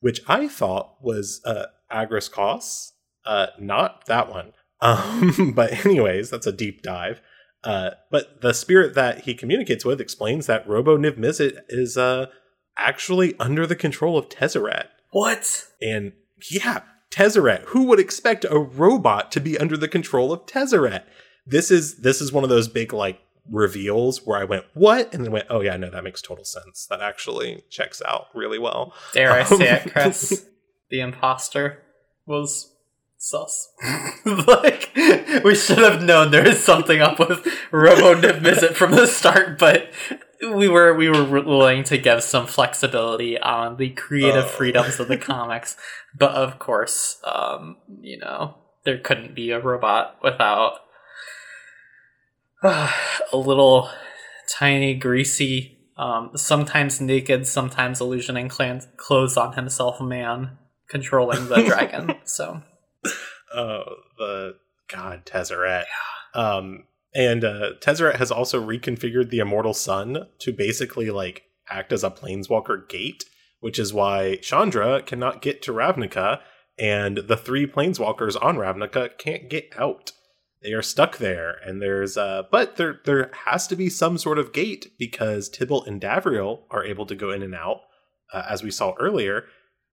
which I thought was uh, Agrus Kos, uh, not that one. (laughs) Um, but anyways, that's a deep dive. Uh, but the spirit that he communicates with explains that Robo Niv Mizzet is uh, actually under the control of Tezzeret. What? And yeah, Tezzeret. Who would expect a robot to be under the control of Tezzeret? This is this is one of those big like reveals where I went, what? And then went, oh yeah, no, that makes total sense. That actually checks out really well. Dare I say it, um, Chris? (laughs) the imposter was sus. (laughs) like we should have known there is something up with Robo Niv from the start, but we were we were willing to give some flexibility on the creative oh. freedoms of the (laughs) comics. But of course, um, you know, there couldn't be a robot without uh, (sighs) a little tiny, greasy, um, sometimes naked, sometimes illusioning clothes on himself man controlling the (laughs) dragon. So oh, the God Tezzeret. Yeah. Um, and uh, Tezzeret has also reconfigured the Immortal Sun to basically like act as a planeswalker gate, which is why Chandra cannot get to Ravnica, and the three planeswalkers on Ravnica can't get out. They are stuck there, and there's uh, but there there has to be some sort of gate because Tibalt and Davriel are able to go in and out, uh, as we saw earlier,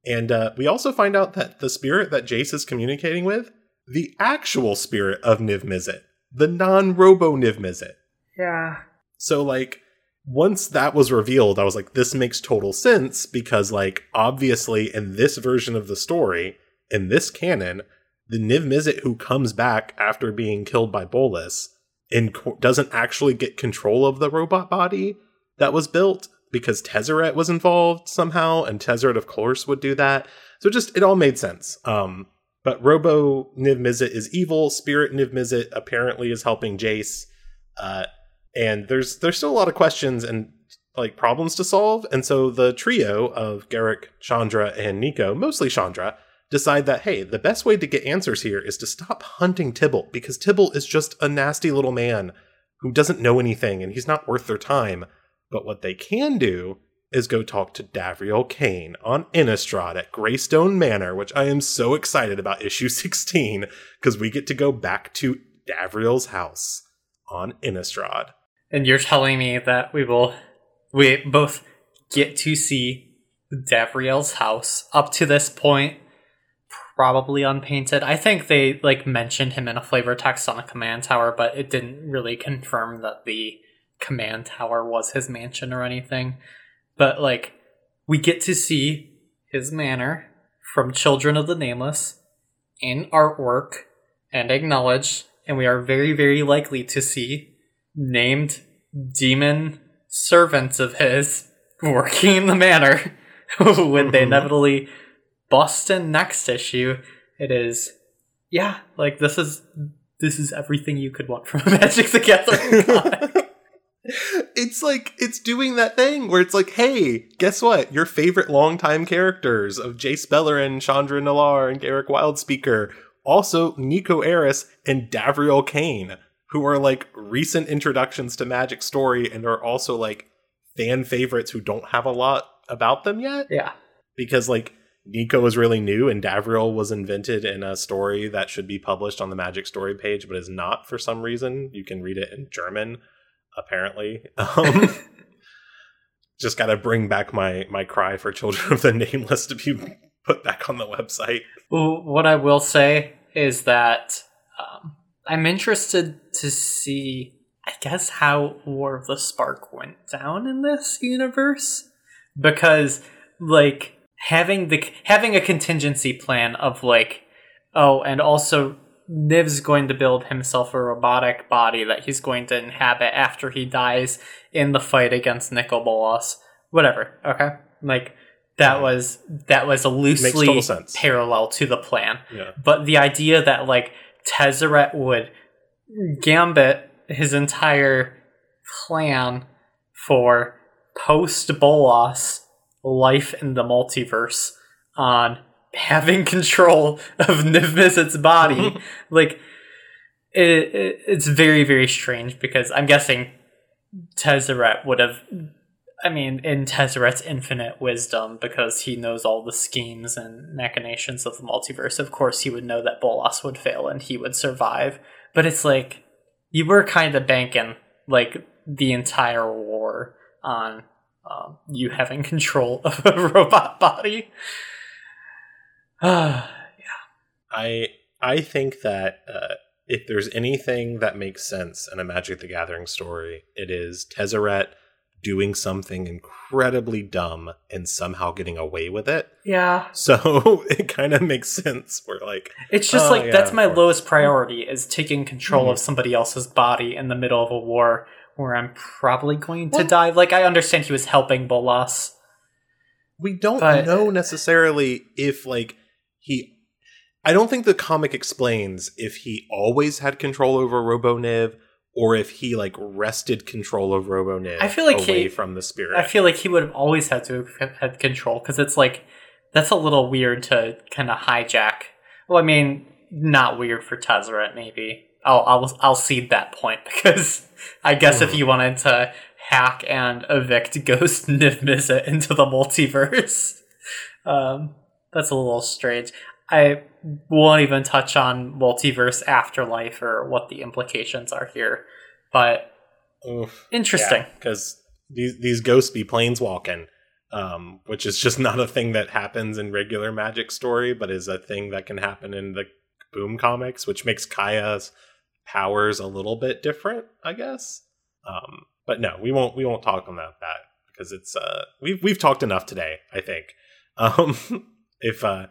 and uh, we also find out that the spirit that Jace is communicating with, the actual spirit of Niv Mizzet, the non Robo Niv Mizzet. Yeah. So, like, once that was revealed, I was like, this makes total sense because, like, obviously, in this version of the story, in this canon, the Niv Mizzet who comes back after being killed by Bolas and co- doesn't actually get control of the robot body that was built because Tezzeret was involved somehow, and Tezzeret, of course, would do that. So just it all made sense. Um, but Robo Niv Mizzet is evil. Spirit Niv Mizzet apparently is helping Jace. Uh, and there's there's still a lot of questions and like problems to solve. And so the trio of Garruk, Chandra, and Nico, mostly Chandra, decide that hey, the best way to get answers here is to stop hunting Tibble because Tibble is just a nasty little man who doesn't know anything and he's not worth their time. But what they can do is go talk to Davriel Cane on Innistrad at Greystone Manor, which I am so excited about issue (laughs) 16 because we get to go back to Davriel's house on Innistrad. And you're telling me that we will, we both get to see Davriel's house up to this point, probably unpainted. I think they like mentioned him in a flavor text on a command tower, but it didn't really confirm that the command tower was his mansion or anything. But like, we get to see his manor from Children of the Nameless in artwork and acknowledged, and we are very, very likely to see named demon servants of his (laughs) working in the manor (laughs) when they mm-hmm. inevitably bust in next issue. It is, yeah, like this is this is everything you could want from a (laughs) Magic the Gathering comic. (laughs) it's like it's doing that thing where it's like, hey, guess what? Your favorite longtime characters of Jace Beleren, Chandra Nalaar, and Garruk Wildspeaker, also Nico Aris and Davriel Cane, who are like recent introductions to Magic Story and are also like fan favorites who don't have a lot about them yet. yeah. Because like Nico is really new and Davriel was invented in a story that should be published on the Magic Story page, but is not for some reason. You can read it in German, apparently. (laughs) Um, just got to bring back my my cry for Children of the Nameless to be put back on the website. Well, what I will say is that um, I'm interested to see, I guess, how War of the Spark went down in this universe because, like, having the having a contingency plan of like, oh, and also Niv's going to build himself a robotic body that he's going to inhabit after he dies in the fight against Nicol Bolas. Whatever. Okay, like that was that was a loosely parallel to the plan. Yeah. But the idea that like Tezzeret would gambit his entire plan for post Bolas life in the multiverse on having (laughs) control of Niv Mizzet's body, (laughs) like it, it, it's very very strange because I'm guessing Tezzeret would have. I mean, in Tezzeret's infinite wisdom, because he knows all the schemes and machinations of the multiverse, of course he would know that Bolas would fail and he would survive. But it's like you were kind of banking like the entire war on um, you having (laughs) control of a robot body. (sighs) yeah. I I think that uh, if there's anything that makes sense in a Magic the Gathering story, it is Tezzeret doing something incredibly dumb and somehow getting away with it. Yeah. (laughs) So (laughs) it kind of makes sense. We're like, It's just Oh, like yeah, that's my lowest priority is taking control Mhm. of somebody else's body in the middle of a war where I'm probably going to Well- die. Like I understand he was helping Bolas. we don't But- know necessarily if like he. I don't think the comic explains if he always had control over RoboNiv or if he like wrested control of RoboNiv I feel like away he- from the spirit. I feel like he would have always had to have had control because it's like that's a little weird to kind of hijack. Well, I mean, not weird for Tezzeret, maybe. I'll I'll I'll cede that point (laughs) because I guess if Mhm. you wanted to hack and evict Ghost (laughs) Niv Mizzet into the multiverse, (laughs) um, that's a little strange. I won't even touch on multiverse afterlife or what the implications are here, but Oof. interesting. because these these ghosts be planeswalking, um, which is just not a thing that happens in regular Magic story, but is a thing that can happen in the Boom comics, which makes Kaya's powers a little bit different, I guess. Um, but no, we won't we won't talk about that because it's uh we've we've talked enough today, I think. (laughs) Um if uh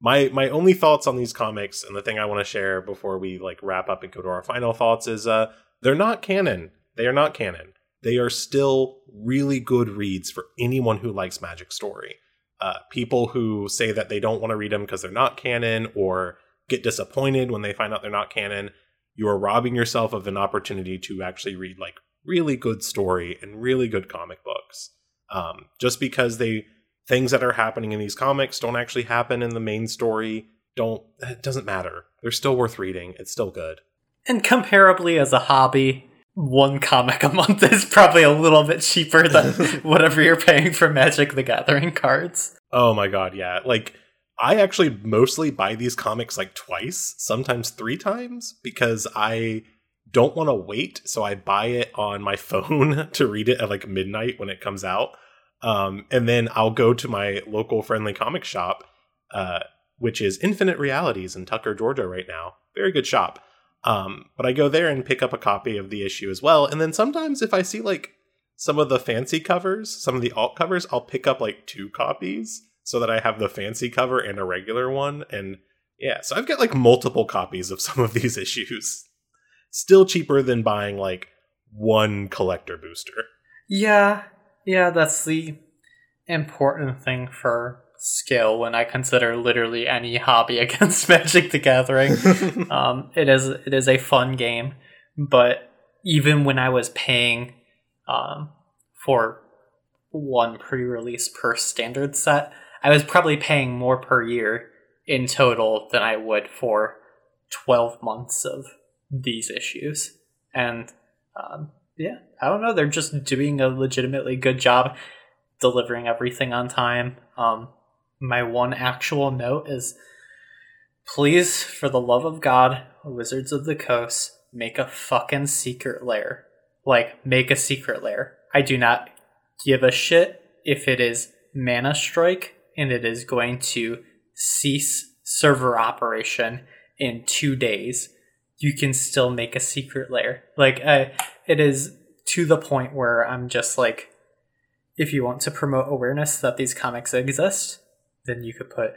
my my only thoughts on these comics and the thing I want to share before we like wrap up and go to our final thoughts is uh they're not canon. They are not canon. They are still really good reads for anyone who likes Magic Story. Uh, people who say that they don't want to read them because they're not canon or get disappointed when they find out they're not canon, you are robbing yourself of an opportunity to actually read like really good story and really good comic books. Um, just because they things that are happening in these comics don't actually happen in the main story, don't it doesn't matter. They're still worth reading. It's still good. And comparably as a hobby, one comic a month is probably a little bit cheaper than (laughs) whatever you're paying for Magic the Gathering cards. Oh my god, yeah. Like I actually mostly buy these comics like twice, sometimes three times, because I don't want to wait. So I buy it on my (laughs) phone to read it at like midnight when it comes out. Um, and then I'll go to my local friendly comic shop, uh, which is Infinite Realities in Tucker, Georgia, right now. Very good shop. Um, but I go there and pick up a copy of the issue as well. And then sometimes if I see like some of the fancy covers, some of the alt covers, I'll pick up like two copies so that I have the fancy cover and a regular one. And yeah, so I've got like multiple copies of some of these (laughs) issues. Still cheaper than buying like one collector booster. Yeah, yeah, that's the important thing for skill when I consider literally any hobby (laughs) against Magic the Gathering. (laughs) um, it is it is a fun game, but even when I was paying um, for one pre-release per standard set, I was probably paying more per year in total than I would for twelve months of these issues. And um, yeah, I don't know. They're just doing a legitimately good job delivering everything on time. Um, my one actual note is please, for the love of God, Wizards of the Coast, make a fucking secret lair. Like, make a secret lair. I do not give a shit if it is ManaStrike and it is going to cease server operation in two days. You can still make a secret lair. Like, I, it is to the point where I'm just like, if you want to promote awareness that these comics exist, then you could put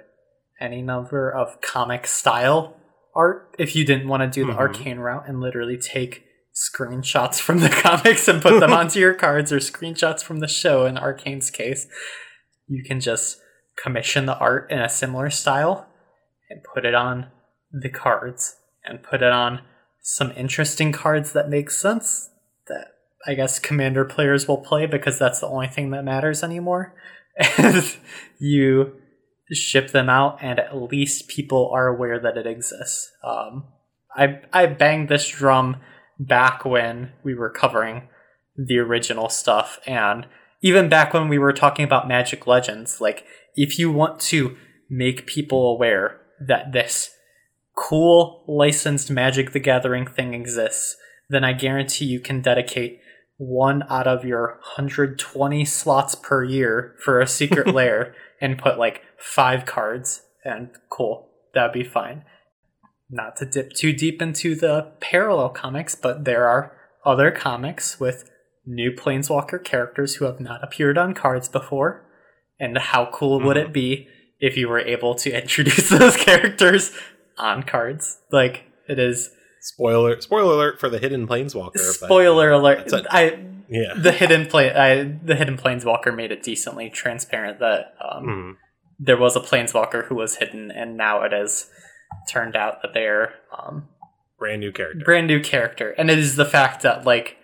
any number of comic style art if you didn't want to do the mm-hmm. arcane route and literally take screenshots from the (laughs) comics and put them onto your cards or screenshots from the show in arcane's case you can just commission the art in a similar style and put it on the cards and put it on some interesting cards that make sense that i guess commander players will play because that's the only thing that matters anymore and (laughs) you ship them out, and at least people are aware that it exists. Um, I I banged this drum back when we were covering the original stuff, and even back when we were talking about Magic Legends. Like, if you want to make people aware that this cool licensed Magic the Gathering thing exists, then I guarantee you can dedicate one out of your 120 slots per year for a secret (laughs) lair and put like five cards and cool. That'd be fine. Not to dip too deep into the parallel comics but there are other comics with new planeswalker characters who have not appeared on cards before and how cool mm-hmm. would it be if you were able to (laughs) introduce those characters on cards like it is Spoiler spoiler alert for the hidden planeswalker. Spoiler but, alert. A, I yeah. The hidden plane I the hidden planeswalker made it decently transparent that um, mm. there was a planeswalker who was hidden and now it has turned out that they're um, brand new character. Brand new character. And it is the fact that like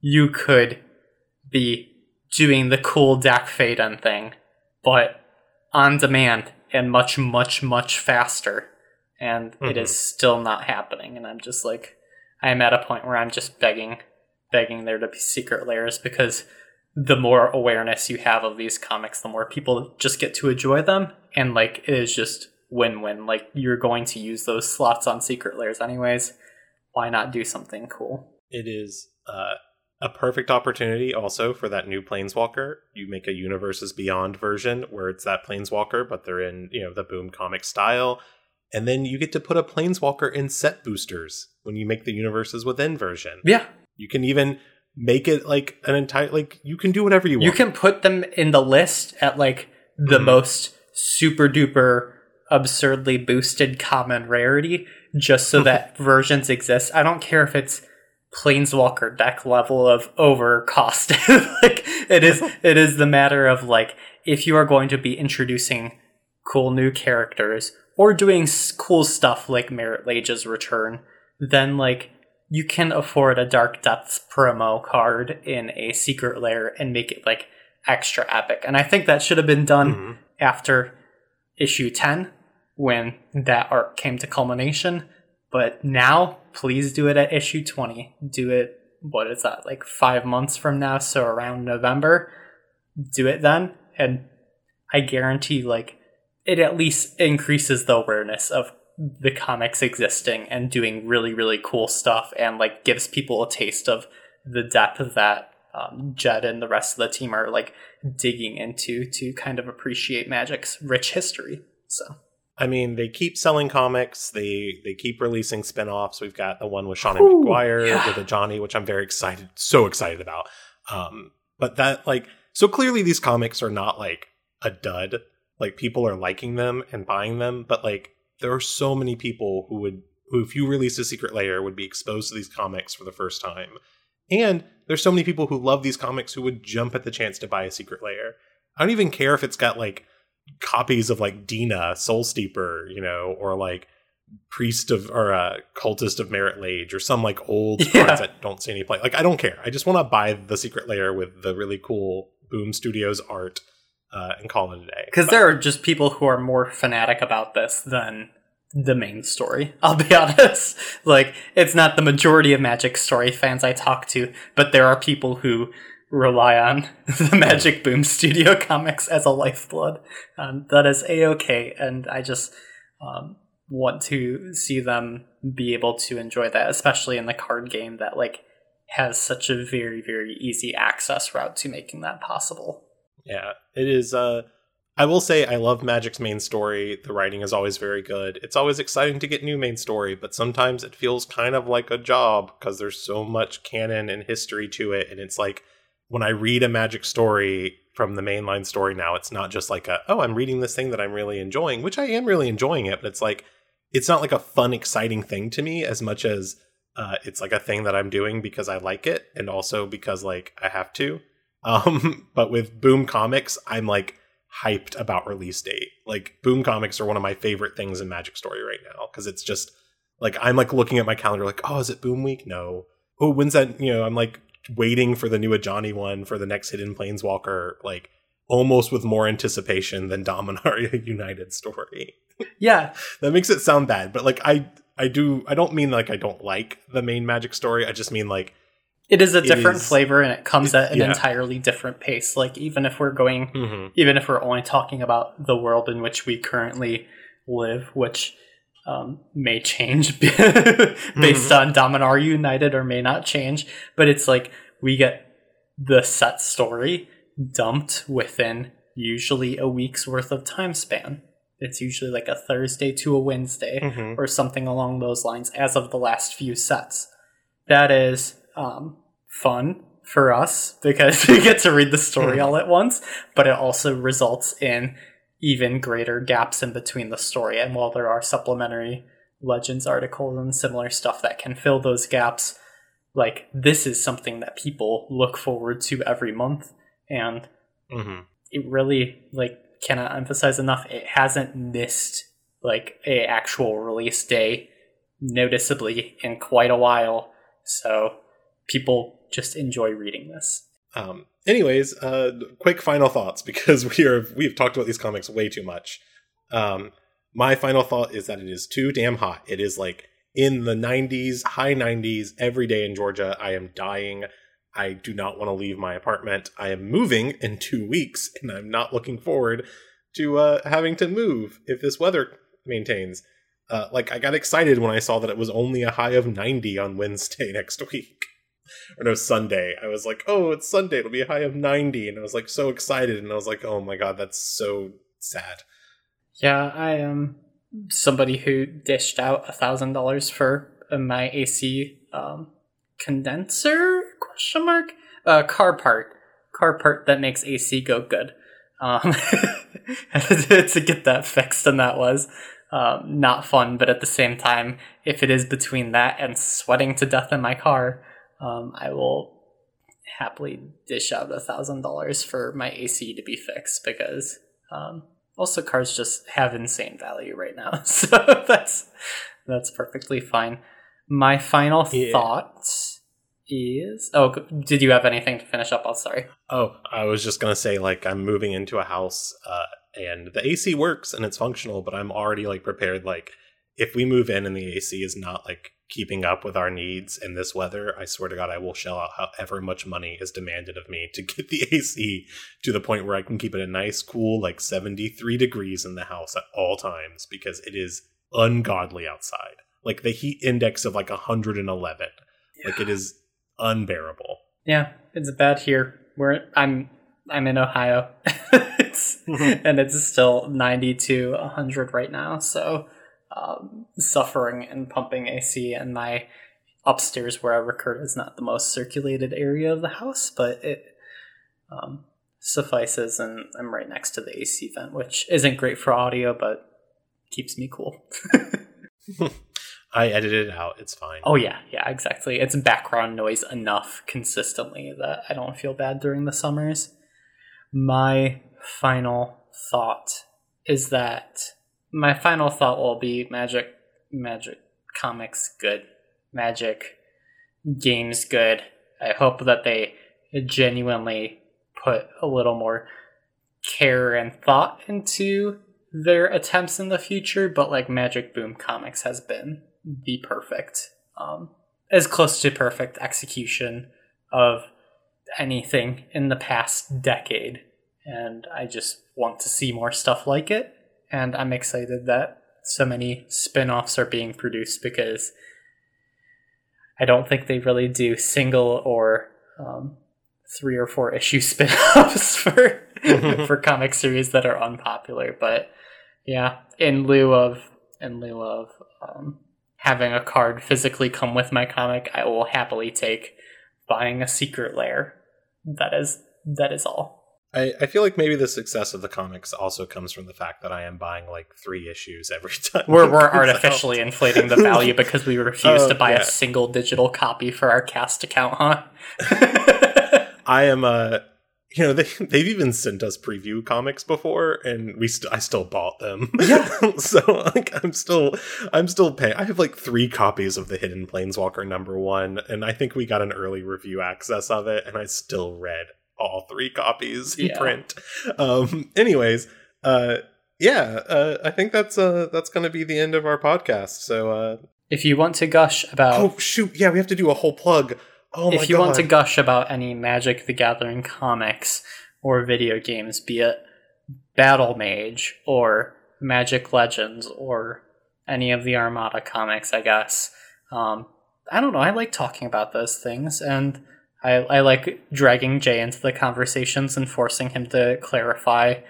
you could be doing the cool Dack Fayden thing, but on demand and much, much, much faster and mm-hmm. it is mm-hmm. still not happening. And I'm just like, I'm at a point where I'm just begging, begging there to be secret lairs because the more awareness you have of these comics, the more people just get to enjoy them, and like it is just win-win. Like you're going to use those slots on secret lairs anyways. Why not do something cool? It is uh, a perfect opportunity also for that new planeswalker. You make a universes beyond version where it's that planeswalker, but they're in you know the boom comic style and then you get to put a planeswalker in set boosters when you make the universes within version. Yeah. You can even make it like an entire like you can do whatever you want. You can put them in the list at like the Mhm. most super duper absurdly boosted common rarity just so (laughs) that versions exist. I don't care if it's planeswalker deck level of over cost. (laughs) like it is it is the matter of like if you are going to be introducing cool new characters or doing s- cool stuff like Marit Lage's return, then like you can afford a Dark Depths promo card in a secret lair and make it like extra epic. And I think that should have been done Mhm. after issue 10 when that arc came to culmination. But now, please do it at issue 20. Do it, what is that, like five months from now? So around November. Do it then. And I guarantee, like, it at least increases the awareness of the comics existing and doing really, really cool stuff and, like, gives people a taste of the depth that um, Jed and the rest of the team are, like, digging into to kind of appreciate Magic's rich history. So. I mean, they keep selling comics. They they keep releasing spin-offs. We've got the one with Sean Ooh, McGuire yeah. with Ajani, which I'm very excited, so excited about. Um, but that like so clearly these comics are not like a dud. Like people are liking them and buying them, but like there are so many people who would who if you released a secret lair would be exposed to these comics for the first time. And there's so many people who love these comics who would jump at the chance to buy a secret lair. I don't even care if it's got like copies of like Dina, Soul Steeper, you know, or like Priest of or uh, Cultist of Marit Lage, or some like old Yeah. cards that don't see any play. Like I don't care. I just want to buy the secret lair with the really cool Boom Studios art uh, and call it a day. Because there are just people who are more fanatic about this than the main story. (laughs) I'll be honest. Like, it's not the majority of Magic story fans I talk to, but there are people who rely on (laughs) the Magic Boom Studio (laughs) comics as a lifeblood. Um, that is a okay, and I just um, want to see them be able to enjoy that, especially in the card game that like has such a very very easy access route to making that possible. Yeah, it is. Uh, I will say I love Magic's main story. The writing is always very good. It's always exciting to get new main story, but sometimes it feels kind of like a job because there's so much canon and history to it. And it's like when I read a Magic story from the mainline story now, it's not just like a oh I'm reading this thing that I'm really enjoying, which I am really enjoying it, but it's like it's not like a fun, exciting thing to me as much as uh, it's like a thing that I'm doing because I like it and also because like I have to. (laughs) Um, but with Boom Comics, I'm like hyped about release date. Like Boom Comics are one of my favorite things in Magic Story right now because it's just like I'm like looking at my calendar like, oh, is it Boom Week? No. Oh, when's that? You know, I'm like waiting for the new Ajani one for the next Hidden Planeswalker, like almost with more anticipation than Dominaria (laughs) United story. Yeah, (laughs) that makes it sound bad, but like I I do I don't mean like I don't like the main Magic story. I just mean like It is a different is- flavor and it comes at an yeah. entirely different pace. Like even if we're going mhm. even if we're only talking about the world in which we currently live, which um, may change (laughs) based on Dominaria United or may not change, but it's like we get the set story dumped within usually a week's worth of time span. It's usually like a Thursday to a Wednesday Mhm. or something along those lines as of the last few sets. That is um, fun for us because (laughs) we get to read the story Hmm. all at once, but it also results in even greater gaps in between the story. And while there are supplementary Legends articles and similar stuff that can fill those gaps, like this is something that people look forward to every month. And Mhm. it really like cannot emphasize enough it hasn't missed like a actual release day noticeably in quite a while so people just enjoy reading this Um, anyways, uh, quick final thoughts because we are we've talked about these comics way too much. Um, my final thought is that it is too damn hot. It is like in the 90s, high 90s, every day in Georgia. I am dying. I do not want to leave my apartment. I am moving in two weeks, and I'm not looking forward to uh, having to move if this weather maintains. Uh, like I got excited when I saw that it was only a high of 90 on Wednesday (laughs) next week (laughs) or no Sunday. I was like, oh, it's Sunday. It'll be a high of 90. And I was like so excited. And I was like, oh my God, that's so sad. yeah i am somebody who dished out a thousand dollars for my ac um, condenser question mark uh, car part car part that makes AC go good. Um, (laughs) to get that fixed, and that was um, not fun. But at the same time, if it is between that and sweating to death in my car, um, I will happily dish out a thousand dollars for my AC to be fixed because um, also cars just have insane value right now. (laughs) So that's that's perfectly fine. My final Yeah. thought is oh, did you have anything to finish up? Oh, sorry. Oh, I was just gonna say like I'm moving into a house, uh, and the AC works and it's functional, but I'm already like prepared. Like if we move in and the AC is not like keeping up with our needs in this weather, I swear to God, I will shell out however much money is demanded of me to (laughs) get the AC to the point where I can keep it a nice, cool, like 73 degrees in the house at all times because it is ungodly outside. Like the heat index of like 111. Like it is unbearable. Yeah, it's bad here. We're I'm I'm in Ohio. (laughs) it's mm-hmm. and it's still 90 to 100 right now, so um, suffering and pumping AC and my upstairs where I record is not the most circulated area of the house, but it um, suffices and I'm right next to the AC vent, which isn't great for audio but keeps me cool. (laughs) I edited it out. It's fine. Oh yeah, yeah, exactly. It's background noise enough consistently that I don't feel bad during the summers. My final thought is that my final thought will be magic magic comics good. Magic games good. I hope that they genuinely put a little more care and thought into their attempts in the future, but like Magic Boom Comics has been the perfect, um, as close to perfect execution of anything in the past decade. And I just want to see more stuff like it. And I'm excited that so many spin offs are being produced because I don't think they really do single or um, three or four (laughs) issue spin offs for, (laughs) for comic series that are unpopular. But yeah, in lieu of in lieu of um, having a card physically come with my comic, I will happily take buying a secret lair. That is that is all. I, I feel like maybe the success of the comics also comes from the fact that I am buying like three issues every (laughs) time. We're we're comes out. artificially inflating the value (laughs) because we refuse to buy yeah. a single digital copy for our cast account, huh? (laughs) I am uh you know they they've even sent us preview comics before and we st- I still bought them. Yeah. so like I'm still I'm still paying. I have like 3 copies of the Hidden Planeswalker number 1 and I think we got an early review access of it and I still read all 3 copies in Yeah. print. Um anyways, uh yeah, uh, I think that's uh that's going to be the end of our podcast. So uh if you want to gush about oh shoot, yeah, we have to do a whole plug. Oh my god. if you want to gush about any Magic the Gathering comics or video games, be it Battle Mage or Magic Legends or any of the Armada comics, I guess. Um, I don't know. I like talking about those things, and I, I like dragging Jay into the conversations and forcing him to clarify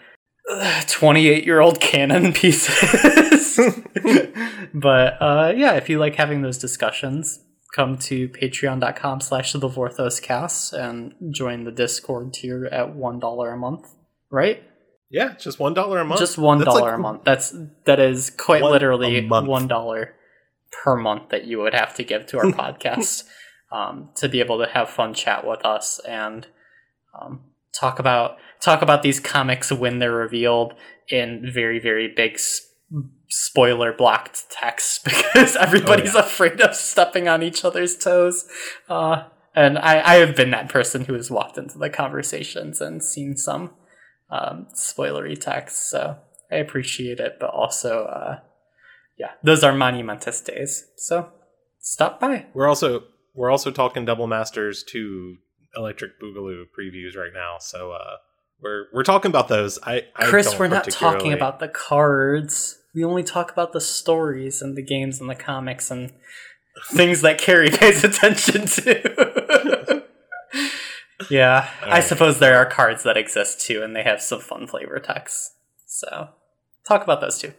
28 year old canon (laughs) pieces. (laughs) but uh, yeah, if you like having those discussions, come to patreon.com slash the Vorthos cast and join the Discord tier at $1 a month, right? Yeah, just one dollar a month. Just $1 That's like- a month. That's, that is quite One literally month. $1 per month that you would have to give to our (laughs) podcast um, to be able to have fun chat with us and um, talk about talk about these comics when they're revealed in very very big s- spoiler blocked text (laughs) because everybody's yeah. afraid of stepping on each other's toes. Uh, and I, I have been that person who has walked into the conversations and seen some um, spoilery texts so i appreciate it but also uh, yeah those are monumentous days. So stop by. We're also we're also talking Double Masters to Electric Boogaloo previews right now, so uh, we're we're talking about those. I, I Chris, we're not talking about the cards. We only talk about the stories and the games and the comics and things that Cary pays attention to. (laughs) yeah, I suppose there are cards that exist too, and they have some fun flavor text. So, talk about those too.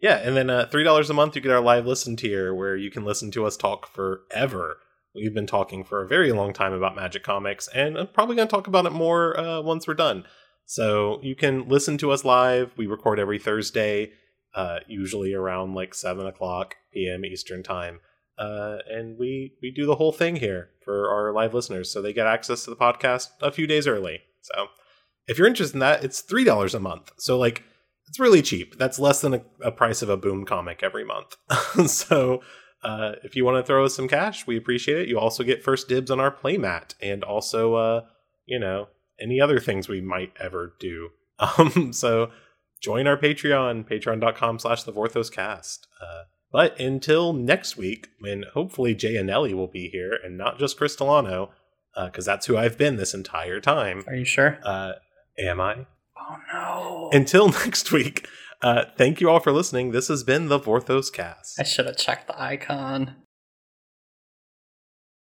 yeah, and then uh, three dollars a month you get our live listen tier where you can listen to us talk forever We've been talking for a very long time about Magic Comics, and I'm probably going to talk about it more uh, once we're done. So you can listen to us live. We record every Thursday, uh, usually around like 7 o'clock p.m. Eastern Time. Uh, and we, we do the whole thing here for our live listeners, so they get access to the podcast a few days early. So if you're interested in that, it's $3 a month. So, like, it's really cheap. That's less than a, a price of a Boom comic every month. (laughs) so uh, if you want to throw us some cash, we appreciate it. You also get first dibs on our playmat and also, uh, you know, any other things we might ever do. (laughs) Um, so join our Patreon, patreon.com slash the Vorthoscast. Uh, but until next week, when hopefully Jay and Ellie will be here and not just Crystalano, because uh, that's who I've been this entire time. Are you sure? Uh, am I? Oh no. Until (laughs) next week, uh, thank you all for listening. This has been the Vorthos Cast. I should have checked the icon.